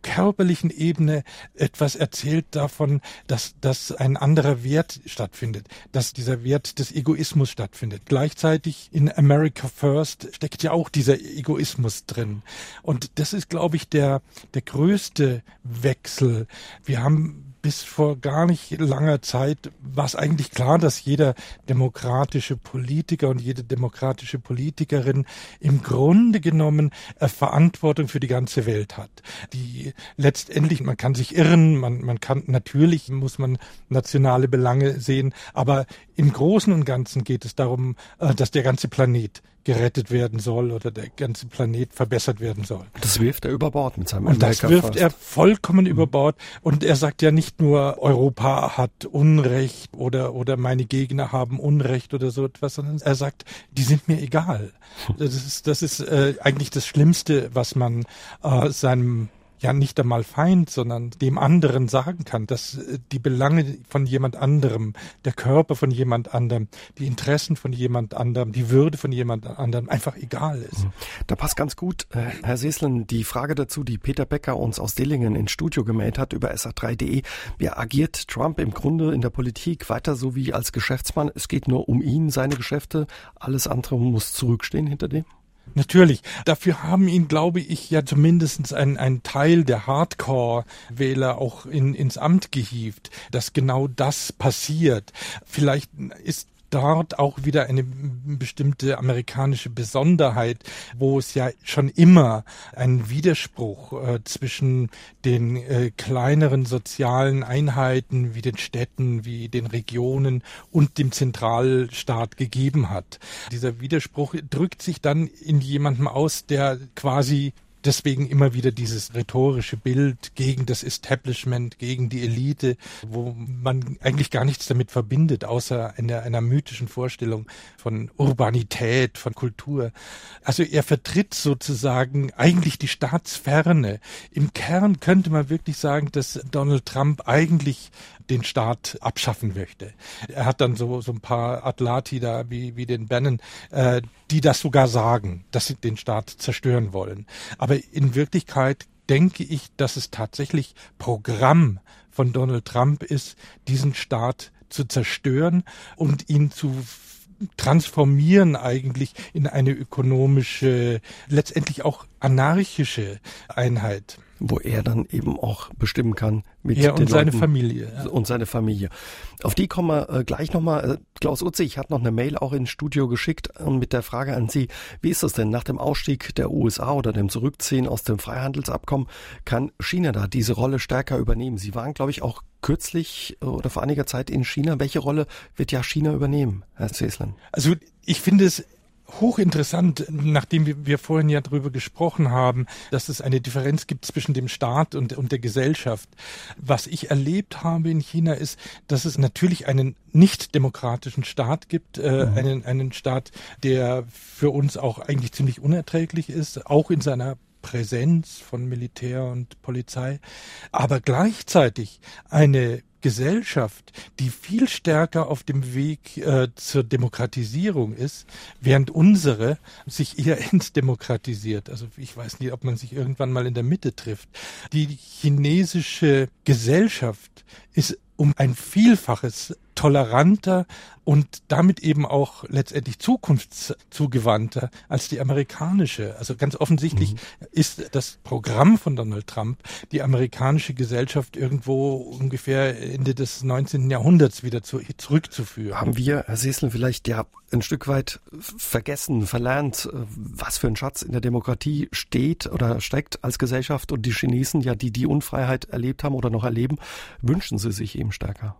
körperlichen Ebene etwas erzählt davon, dass, dass ein anderer Wert stattfindet, dass dieser Wert des Egoismus stattfindet. Gleichzeitig in America First steckt ja auch dieser Egoismus drin. Und das ist, glaube ich, der, der größte Wechsel. Wir haben bis vor gar nicht langer Zeit war es eigentlich klar, dass jeder demokratische Politiker und jede demokratische Politikerin im Grunde genommen äh, Verantwortung für die ganze Welt hat. Die letztendlich, man kann sich irren, man, man kann, natürlich muss man nationale Belange sehen, aber im Großen und Ganzen geht es darum, äh, dass der ganze Planet gerettet werden soll oder der ganze Planet verbessert werden soll. Das wirft er über Bord mit seinem Und das wirft fast. er vollkommen mhm. über Bord. Und er sagt ja nicht nur, Europa hat Unrecht oder, oder meine Gegner haben Unrecht oder so etwas, sondern er sagt, die sind mir egal. Das ist, das ist äh, eigentlich das Schlimmste, was man äh, seinem ja nicht einmal Feind, sondern dem anderen sagen kann, dass äh, die Belange von jemand anderem, der Körper von jemand anderem, die Interessen von jemand anderem, die Würde von jemand anderem einfach egal ist. Mhm. Da passt ganz gut, äh, Herr Seslen, die Frage dazu, die Peter Becker uns aus Dillingen ins Studio gemeldet hat über SA3.de. Wie agiert Trump im Grunde in der Politik weiter so wie als Geschäftsmann? Es geht nur um ihn, seine Geschäfte. Alles andere muss zurückstehen hinter dem? Natürlich. Dafür haben ihn, glaube ich, ja zumindest ein, ein Teil der Hardcore-Wähler auch in, ins Amt gehievt, dass genau das passiert. Vielleicht ist dort auch wieder eine bestimmte amerikanische Besonderheit, wo es ja schon immer einen Widerspruch äh, zwischen den äh, kleineren sozialen Einheiten wie den Städten, wie den Regionen und dem Zentralstaat gegeben hat. Dieser Widerspruch drückt sich dann in jemandem aus, der quasi deswegen immer wieder dieses rhetorische Bild gegen das Establishment, gegen die Elite, wo man eigentlich gar nichts damit verbindet, außer einer, einer mythischen Vorstellung von Urbanität, von Kultur. Also er vertritt sozusagen eigentlich die Staatsferne. Im Kern könnte man wirklich sagen, dass Donald Trump eigentlich den Staat abschaffen möchte. Er hat dann so, so ein paar Atlati da, wie, wie den Bannon, äh, die das sogar sagen, dass sie den Staat zerstören wollen. Aber in Wirklichkeit denke ich, dass es tatsächlich Programm von Donald Trump ist, diesen Staat zu zerstören und ihn zu transformieren eigentlich in eine ökonomische, letztendlich auch anarchische Einheit wo er dann eben auch bestimmen kann mit er und seine Leuten Familie ja. und seine Familie. Auf die kommen wir äh, gleich nochmal. Äh, Klaus Utzig hat noch eine Mail auch ins Studio geschickt äh, mit der Frage an Sie: Wie ist das denn nach dem Ausstieg der USA oder dem Zurückziehen aus dem Freihandelsabkommen? Kann China da diese Rolle stärker übernehmen? Sie waren, glaube ich, auch kürzlich äh, oder vor einiger Zeit in China. Welche Rolle wird ja China übernehmen, Herr Ceslan? Also ich finde es hochinteressant, nachdem wir vorhin ja darüber gesprochen haben, dass es eine Differenz gibt zwischen dem Staat und, und der Gesellschaft. Was ich erlebt habe in China ist, dass es natürlich einen nicht demokratischen Staat gibt, äh, mhm. einen, einen Staat, der für uns auch eigentlich ziemlich unerträglich ist, auch in seiner Präsenz von Militär und Polizei, aber gleichzeitig eine Gesellschaft, die viel stärker auf dem Weg äh, zur Demokratisierung ist, während unsere sich eher (laughs) entdemokratisiert. Also ich weiß nicht, ob man sich irgendwann mal in der Mitte trifft. Die chinesische Gesellschaft ist um ein Vielfaches toleranter und damit eben auch letztendlich zukunftszugewandter als die amerikanische. Also ganz offensichtlich mhm. ist das Programm von Donald Trump, die amerikanische Gesellschaft irgendwo ungefähr Ende des 19. Jahrhunderts wieder zu, zurückzuführen. Haben wir, Herr Sesel, vielleicht ja ein Stück weit vergessen, verlernt, was für ein Schatz in der Demokratie steht oder steckt als Gesellschaft und die Chinesen, ja, die die Unfreiheit erlebt haben oder noch erleben, wünschen sie sich eben stärker.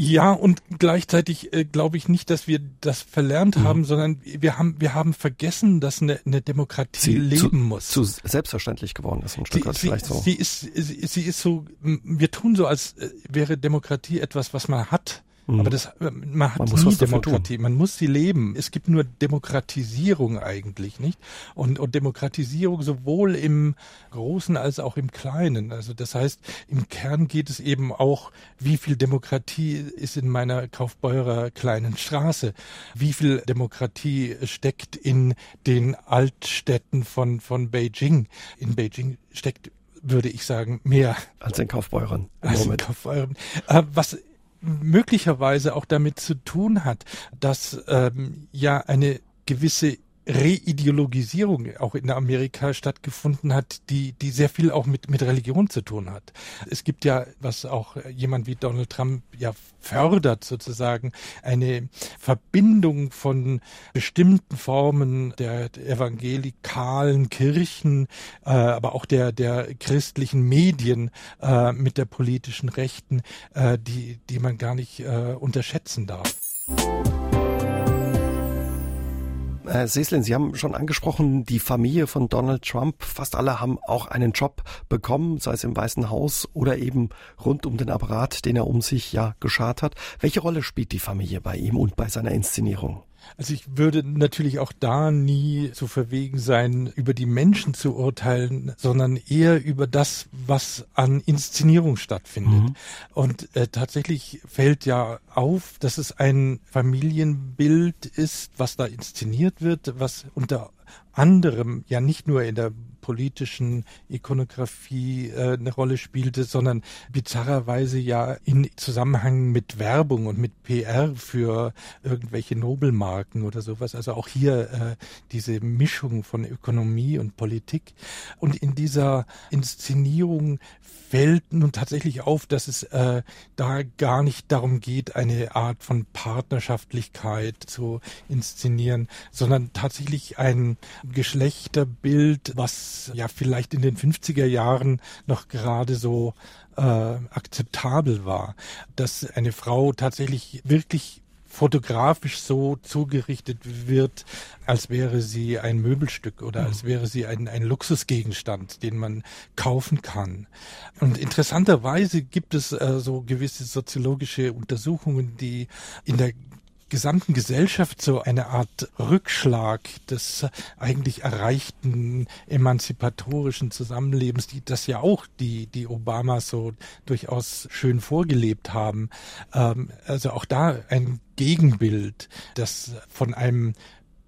Ja, und gleichzeitig äh, glaube ich nicht, dass wir das verlernt mhm. haben, sondern wir haben, wir haben vergessen, dass eine, eine Demokratie sie leben zu, muss. Zu selbstverständlich geworden ist, ein Stück weit vielleicht so. Sie ist, sie, sie ist so, wir tun so, als äh, wäre Demokratie etwas, was man hat Mhm. Aber das, äh, man hat man muss nie Demokratie. Man muss sie leben. Es gibt nur Demokratisierung eigentlich, nicht? Und, und Demokratisierung sowohl im Großen als auch im Kleinen. Also das heißt, im Kern geht es eben auch, wie viel Demokratie ist in meiner Kaufbeurer kleinen Straße? Wie viel Demokratie steckt in den Altstädten von, von Beijing? In Beijing steckt würde ich sagen, mehr. Als in Kaufbeuren. Als in Kaufbeuren. Äh, was möglicherweise auch damit zu tun hat, dass ähm, ja eine gewisse Reideologisierung auch in Amerika stattgefunden hat, die, die sehr viel auch mit, mit Religion zu tun hat. Es gibt ja, was auch jemand wie Donald Trump ja fördert sozusagen, eine Verbindung von bestimmten Formen der evangelikalen Kirchen, äh, aber auch der, der christlichen Medien äh, mit der politischen Rechten, äh, die, die man gar nicht äh, unterschätzen darf. Herr Seslin, Sie haben schon angesprochen, die Familie von Donald Trump, fast alle haben auch einen Job bekommen, sei es im Weißen Haus oder eben rund um den Apparat, den er um sich ja geschart hat. Welche Rolle spielt die Familie bei ihm und bei seiner Inszenierung? Also ich würde natürlich auch da nie so verwegen sein, über die Menschen zu urteilen, sondern eher über das, was an Inszenierung stattfindet. Mhm. Und äh, tatsächlich fällt ja auf, dass es ein Familienbild ist, was da inszeniert wird, was unter anderem ja nicht nur in der politischen Ikonografie äh, eine Rolle spielte, sondern bizarrerweise ja in Zusammenhang mit Werbung und mit PR für irgendwelche Nobelmarken oder sowas. Also auch hier äh, diese Mischung von Ökonomie und Politik. Und in dieser Inszenierung fällt nun tatsächlich auf, dass es äh, da gar nicht darum geht, eine Art von Partnerschaftlichkeit zu inszenieren, sondern tatsächlich ein Geschlechterbild, was ja vielleicht in den 50er Jahren noch gerade so äh, akzeptabel war, dass eine Frau tatsächlich wirklich fotografisch so zugerichtet wird, als wäre sie ein Möbelstück oder als wäre sie ein, ein Luxusgegenstand, den man kaufen kann. Und interessanterweise gibt es äh, so gewisse soziologische Untersuchungen, die in der gesamten Gesellschaft so eine Art Rückschlag des eigentlich erreichten emanzipatorischen Zusammenlebens, die das ja auch die die Obamas so durchaus schön vorgelebt haben. Ähm, also auch da ein Gegenbild, das von einem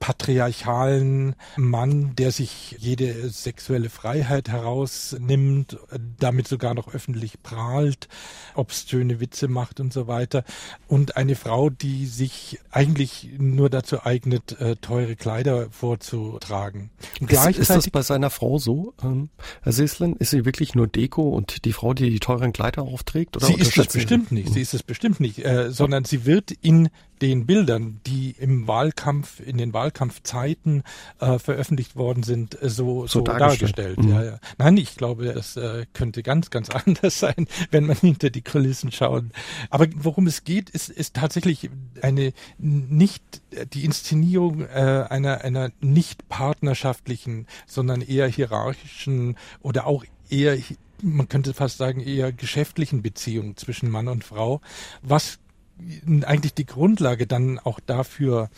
patriarchalen Mann, der sich jede sexuelle Freiheit herausnimmt, damit sogar noch öffentlich prahlt, obszöne Witze macht und so weiter. Und eine Frau, die sich eigentlich nur dazu eignet, äh, teure Kleider vorzutragen. Und ist, ist das bei seiner Frau so, ähm, Herr Seslen? Ist sie wirklich nur Deko und die Frau, die die teuren Kleider aufträgt? Oder sie ist es bestimmt nicht. Sie ist es bestimmt nicht, äh, sondern sie wird in den Bildern, die im Wahlkampf, in den Wahlkampfzeiten äh, veröffentlicht worden sind, äh, so, so, so dargestellt. dargestellt. Mhm. Ja, ja. Nein, ich glaube, es äh, könnte ganz, ganz (laughs) anders sein, wenn man hinter die Kulissen schaut. Aber worum es geht, ist, ist tatsächlich eine nicht die Inszenierung äh, einer, einer nicht partnerschaftlichen, sondern eher hierarchischen oder auch eher man könnte fast sagen, eher geschäftlichen Beziehung zwischen Mann und Frau, was eigentlich die Grundlage dann auch dafür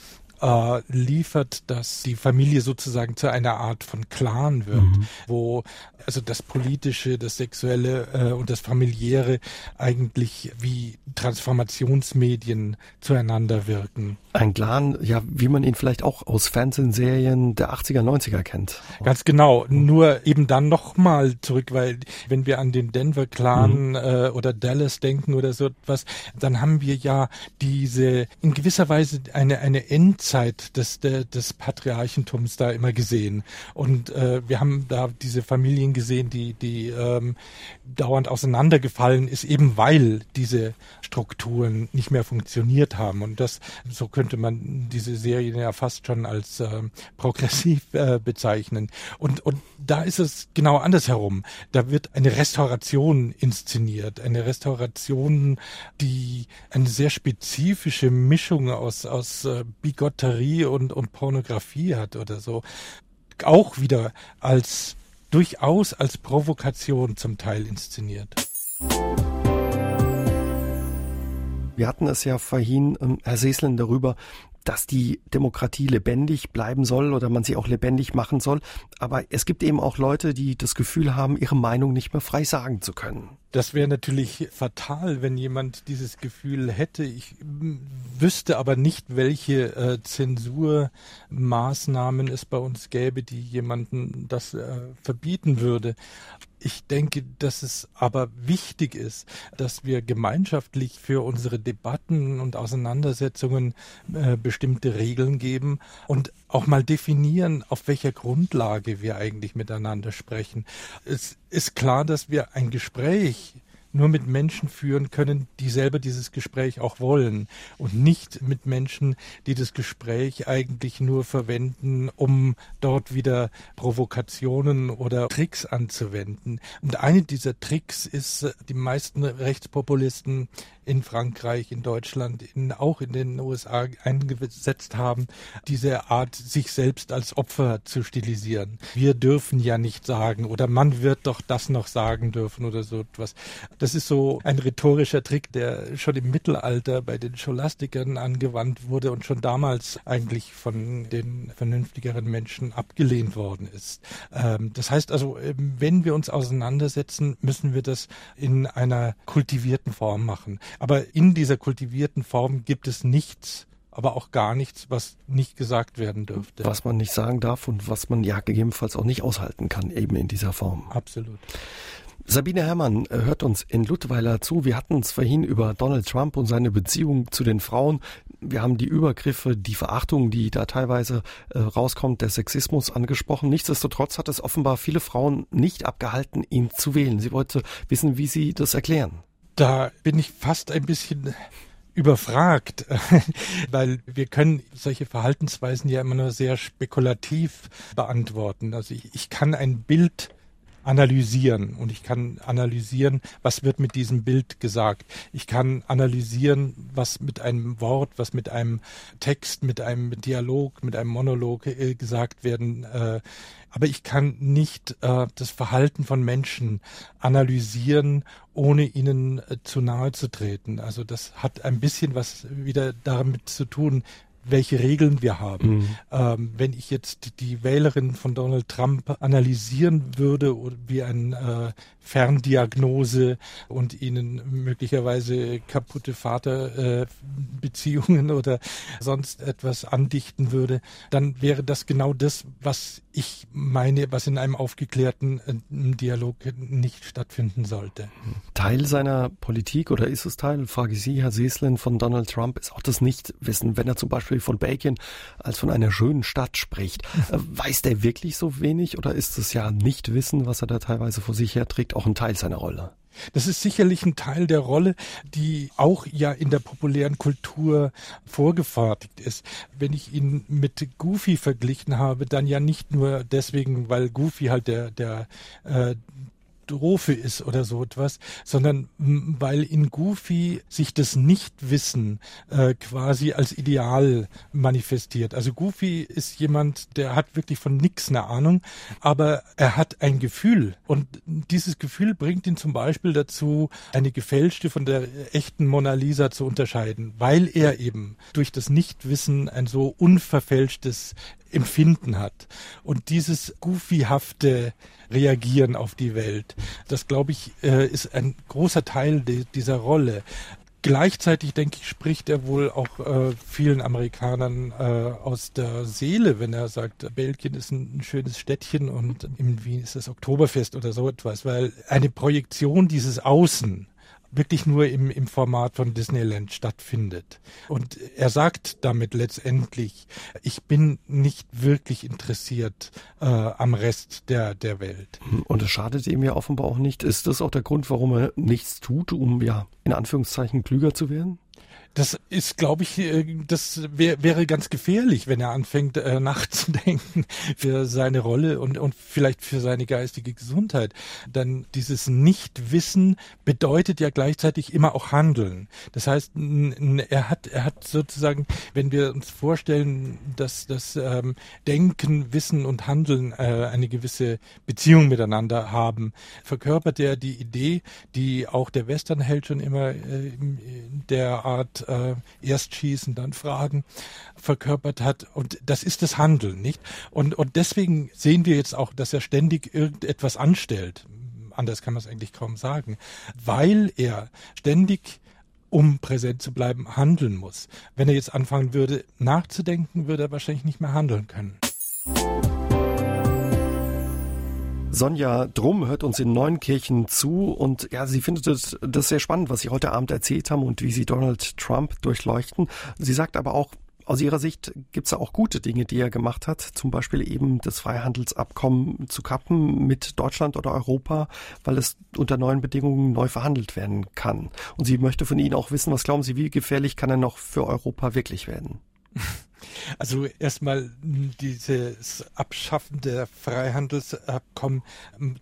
äh, liefert, dass die Familie sozusagen zu einer Art von Clan wird, mhm. wo also das Politische, das Sexuelle äh, und das Familiäre eigentlich wie Transformationsmedien zueinander wirken. Ein Clan, ja, wie man ihn vielleicht auch aus Fernsehserien der 80er, 90er kennt. Ganz genau, nur eben dann nochmal zurück, weil wenn wir an den Denver Clan mhm. äh, oder Dallas denken oder so etwas, dann haben wir ja diese in gewisser Weise eine, eine Endzeit Endzeit des, des Patriarchentums da immer gesehen. Und äh, wir haben da diese Familien gesehen, die, die ähm, dauernd auseinandergefallen ist, eben weil diese Strukturen nicht mehr funktioniert haben. Und das, so könnte man diese Serie ja fast schon als äh, progressiv äh, bezeichnen. Und, und da ist es genau andersherum. Da wird eine Restauration inszeniert, eine Restauration, die eine sehr spezifische Mischung aus, aus äh, Bigott Piraterie und, und Pornografie hat oder so, auch wieder als durchaus als Provokation zum Teil inszeniert. Wir hatten es ja vorhin, ähm, Herr Seeslen, darüber, dass die Demokratie lebendig bleiben soll oder man sie auch lebendig machen soll. Aber es gibt eben auch Leute, die das Gefühl haben, ihre Meinung nicht mehr frei sagen zu können. Das wäre natürlich fatal, wenn jemand dieses Gefühl hätte. Ich wüsste aber nicht, welche äh, Zensurmaßnahmen es bei uns gäbe, die jemanden das äh, verbieten würde. Ich denke, dass es aber wichtig ist, dass wir gemeinschaftlich für unsere Debatten und Auseinandersetzungen äh, bestimmte Regeln geben und auch mal definieren, auf welcher Grundlage wir eigentlich miteinander sprechen. Es ist klar, dass wir ein Gespräch nur mit Menschen führen können, die selber dieses Gespräch auch wollen und nicht mit Menschen, die das Gespräch eigentlich nur verwenden, um dort wieder Provokationen oder Tricks anzuwenden. Und eine dieser Tricks ist, die meisten Rechtspopulisten in Frankreich, in Deutschland, in, auch in den USA eingesetzt haben, diese Art, sich selbst als Opfer zu stilisieren. Wir dürfen ja nicht sagen oder man wird doch das noch sagen dürfen oder so etwas. Das ist so ein rhetorischer Trick, der schon im Mittelalter bei den Scholastikern angewandt wurde und schon damals eigentlich von den vernünftigeren Menschen abgelehnt worden ist. Ähm, das heißt also, ähm, wenn wir uns auseinandersetzen, müssen wir das in einer kultivierten Form machen. Aber in dieser kultivierten Form gibt es nichts, aber auch gar nichts, was nicht gesagt werden dürfte. Was man nicht sagen darf und was man ja gegebenenfalls auch nicht aushalten kann, eben in dieser Form. Absolut. Sabine Herrmann hört uns in Ludweiler zu. Wir hatten es vorhin über Donald Trump und seine Beziehung zu den Frauen. Wir haben die Übergriffe, die Verachtung, die da teilweise äh, rauskommt, der Sexismus angesprochen. Nichtsdestotrotz hat es offenbar viele Frauen nicht abgehalten, ihn zu wählen. Sie wollte wissen, wie Sie das erklären. Da bin ich fast ein bisschen überfragt, (laughs) weil wir können solche Verhaltensweisen ja immer nur sehr spekulativ beantworten. Also ich, ich kann ein Bild analysieren und ich kann analysieren, was wird mit diesem Bild gesagt. Ich kann analysieren, was mit einem Wort, was mit einem Text, mit einem Dialog, mit einem Monolog äh, gesagt werden. Äh, aber ich kann nicht äh, das Verhalten von Menschen analysieren, ohne ihnen äh, zu nahe zu treten. Also das hat ein bisschen was wieder damit zu tun, welche Regeln wir haben. Mhm. Ähm, wenn ich jetzt die Wählerin von Donald Trump analysieren würde wie ein äh, Ferndiagnose und ihnen möglicherweise kaputte Vaterbeziehungen äh, (laughs) oder sonst etwas andichten würde, dann wäre das genau das, was ich meine, was in einem aufgeklärten äh, Dialog nicht stattfinden sollte. Teil seiner Politik oder ist es Teil, frage ich Sie, Herr Seslin, von Donald Trump, ist auch das Nichtwissen, wenn er zum Beispiel von Bacon als von einer schönen Stadt spricht. Äh, weiß der wirklich so wenig oder ist es ja Nichtwissen, was er da teilweise vor sich herträgt, auch ein Teil seiner Rolle? Das ist sicherlich ein Teil der Rolle, die auch ja in der populären Kultur vorgefertigt ist. Wenn ich ihn mit Goofy verglichen habe, dann ja nicht nur deswegen, weil Goofy halt der, der äh, Katastrophe ist oder so etwas, sondern weil in Goofy sich das Nichtwissen äh, quasi als Ideal manifestiert. Also Goofy ist jemand, der hat wirklich von nichts eine Ahnung, aber er hat ein Gefühl und dieses Gefühl bringt ihn zum Beispiel dazu, eine gefälschte von der echten Mona Lisa zu unterscheiden, weil er eben durch das Nichtwissen ein so unverfälschtes Empfinden hat. Und dieses goofyhafte Reagieren auf die Welt, das glaube ich, äh, ist ein großer Teil dieser Rolle. Gleichzeitig, denke ich, spricht er wohl auch äh, vielen Amerikanern äh, aus der Seele, wenn er sagt, Belgien ist ein, ein, schönes Städtchen und in Wien ist das Oktoberfest oder so etwas, weil eine Projektion dieses Außen wirklich nur im, im Format von Disneyland stattfindet. Und er sagt damit letztendlich, ich bin nicht wirklich interessiert äh, am Rest der, der Welt. Und es schadet ihm ja offenbar auch nicht. Ist das auch der Grund, warum er nichts tut, um ja in Anführungszeichen klüger zu werden? Das ist, glaube ich, äh, das wär, wäre ganz gefährlich, wenn er anfängt äh, (laughs) nachzudenken für seine Rolle und, und vielleicht für seine geistige Gesundheit. Dann dieses Nichtwissen bedeutet ja gleichzeitig immer auch Handeln. Das heißt, er hat, er hat sozusagen, wenn wir uns vorstellen, dass das ähm, Denken, Wissen und Handeln äh, eine gewisse Beziehung miteinander haben, verkörpert er die Idee, die auch der Westernheld schon immer äh, der Art äh, erst schießen, dann fragen, verkörpert hat. Und das ist das Handeln, nicht? Und, und deswegen sehen wir jetzt auch, dass er ständig irgendetwas anstellt. Anders kann man es eigentlich kaum sagen, weil er ständig um präsent zu bleiben, handeln muss. Wenn er jetzt anfangen würde, nachzudenken, würde er wahrscheinlich nicht mehr handeln können. Sonja Drum hört uns in Neunkirchen zu und ja, sie findet das, sehr spannend, was Sie heute Abend erzählt haben und wie Sie Donald Trump durchleuchten. Sie sagt aber auch, aus Ihrer Sicht gibt es auch gute Dinge, die er gemacht hat, zum Beispiel eben das Freihandelsabkommen zu kappen mit Deutschland oder Europa, weil es unter neuen Bedingungen neu verhandelt werden kann. Und sie möchte von Ihnen auch wissen, was glauben Sie, wie gefährlich kann er noch für Europa wirklich werden? (laughs) Also erstmal dieses Abschaffen der Freihandelsabkommen,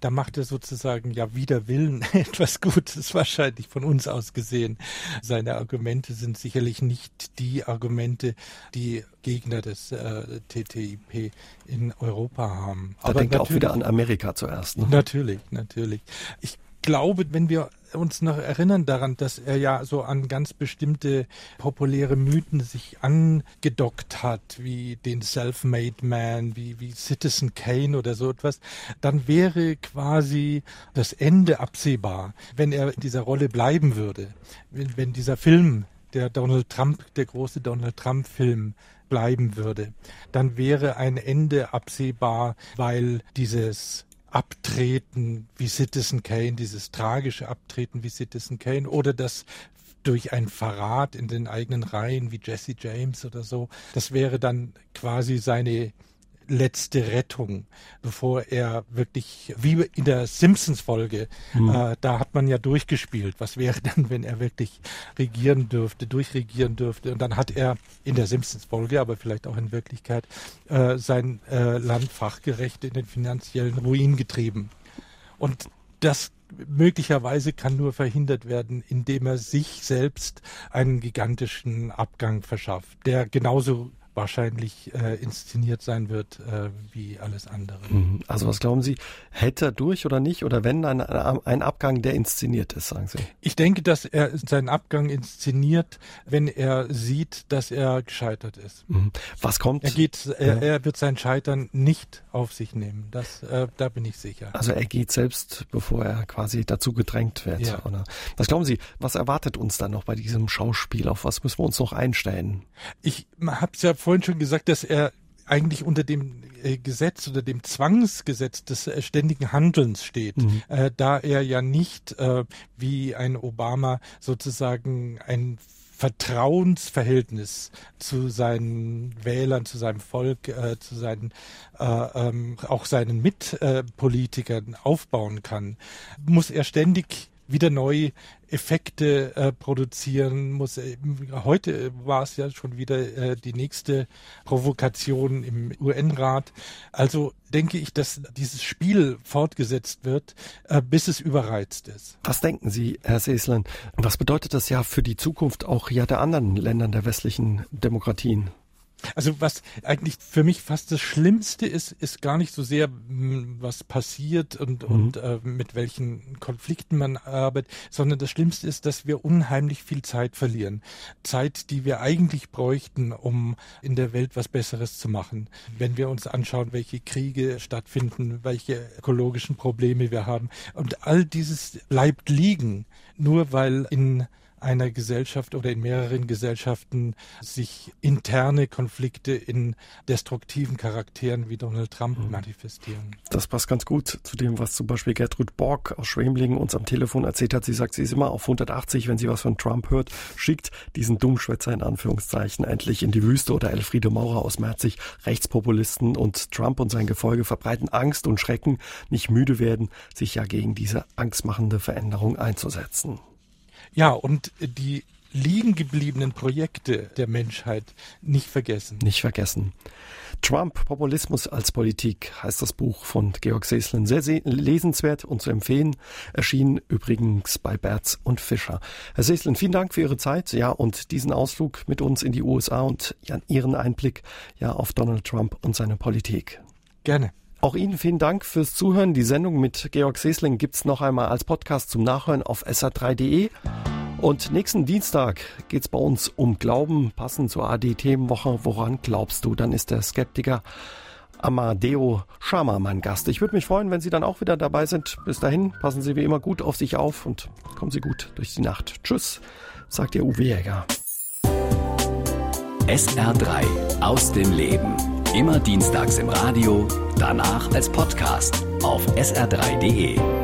da macht er sozusagen ja wider Willen (laughs) etwas Gutes wahrscheinlich von uns aus gesehen. Seine Argumente sind sicherlich nicht die Argumente, die Gegner des äh, TTIP in Europa haben. Da Aber denkt er auch wieder an Amerika zuerst. Ne? Natürlich, natürlich. Ich glaube, wenn wir uns noch erinnern daran, dass er ja so an ganz bestimmte populäre Mythen sich angedockt hat, wie den Self-Made Man, wie, wie Citizen Kane oder so etwas, dann wäre quasi das Ende absehbar, wenn er in dieser Rolle bleiben würde. Wenn, wenn dieser Film, der Donald Trump, der große Donald Trump Film bleiben würde, dann wäre ein Ende absehbar, weil dieses Abtreten wie Citizen Kane, dieses tragische Abtreten wie Citizen Kane oder das durch ein Verrat in den eigenen Reihen wie Jesse James oder so, das wäre dann quasi seine letzte Rettung, bevor er wirklich, wie in der Simpsons-Folge, mhm. äh, da hat man ja durchgespielt. Was wäre dann, wenn er wirklich regieren dürfte, durchregieren dürfte? Und dann hat er in der Simpsons-Folge, aber vielleicht auch in Wirklichkeit, äh, sein äh, Land fachgerecht in den finanziellen Ruin getrieben. Und das möglicherweise kann nur verhindert werden, indem er sich selbst einen gigantischen Abgang verschafft, der genauso wahrscheinlich äh, inszeniert sein wird äh, wie alles andere. Mhm. Also was glauben Sie, hätte er durch oder nicht? Oder wenn ein, ein Abgang, der inszeniert ist, sagen Sie? Ich denke, dass er seinen Abgang inszeniert, wenn er sieht, dass er gescheitert ist. Mhm. Was kommt? Er geht, er, ja. er, wird sein Scheitern nicht auf sich nehmen. Das, äh, da bin ich sicher. Also er geht selbst, bevor er quasi dazu gedrängt wird. Ja. Oder? Was glauben Sie, was erwartet uns dann noch bei diesem Schauspiel? Auf was müssen wir uns noch einstellen? Ich habe es ja vorhin schon gesagt, dass er eigentlich unter dem äh, Gesetz oder dem Zwangsgesetz des äh, ständigen Handelns steht, mhm. äh, da er ja nicht äh, wie ein Obama sozusagen ein Vertrauensverhältnis zu seinen Wählern, zu seinem Volk, äh, zu seinen äh, ähm, auch seinen Mitpolitikern aufbauen kann, muss er ständig wieder neu Effekte äh, produzieren muss. Äh, heute war es ja schon wieder äh, die nächste Provokation im UN-Rat. Also denke ich, dass dieses Spiel fortgesetzt wird, äh, bis es überreizt ist. Was denken Sie, Herr Seeslen? Was bedeutet das ja für die Zukunft auch ja der anderen Ländern der westlichen Demokratien? Also was eigentlich für mich fast das Schlimmste ist, ist gar nicht so sehr, hm, was passiert und, mhm. und äh, mit welchen Konflikten man arbeitet, sondern das Schlimmste ist, dass wir unheimlich viel Zeit verlieren. Zeit, die wir eigentlich bräuchten, um in der Welt was Besseres zu machen. Wenn wir uns anschauen, welche Kriege stattfinden, welche ökologischen Probleme wir haben. Und all dieses bleibt liegen, nur weil in einer Gesellschaft oder in mehreren Gesellschaften sich interne Konflikte in destruktiven Charakteren wie Donald Trump mhm. manifestieren. Das passt ganz gut zu dem, was zum Beispiel Gertrud Borg aus Schwemlingen uns am Telefon erzählt hat. Sie sagt, sie ist immer auf 180, wenn sie was von Trump hört, schickt diesen Dummschwätzer in Anführungszeichen endlich in die Wüste oder Elfriede Maurer aus Merzig, Rechtspopulisten und Trump und sein Gefolge verbreiten Angst und Schrecken, nicht müde werden, sich ja gegen diese angstmachende Veränderung einzusetzen. Ja, und die liegen gebliebenen Projekte der Menschheit nicht vergessen. Nicht vergessen. Trump, Populismus als Politik heißt das Buch von Georg Seeslen. Sehr lesenswert und zu empfehlen. Erschienen übrigens bei Berz und Fischer. Herr Seeslen, vielen Dank für Ihre Zeit, ja, und diesen Ausflug mit uns in die USA und Ihren Einblick, ja, auf Donald Trump und seine Politik. Gerne. Auch Ihnen vielen Dank fürs Zuhören. Die Sendung mit Georg Seesling gibt's noch einmal als Podcast zum Nachhören auf sr3.de. Und nächsten Dienstag geht's bei uns um Glauben, passend zur AD-Themenwoche. Woran glaubst du? Dann ist der Skeptiker Amadeo Schama mein Gast. Ich würde mich freuen, wenn Sie dann auch wieder dabei sind. Bis dahin, passen Sie wie immer gut auf sich auf und kommen Sie gut durch die Nacht. Tschüss, sagt Ihr Uwe Jäger. SR3 aus dem Leben. Immer dienstags im Radio, danach als Podcast auf sr3.de.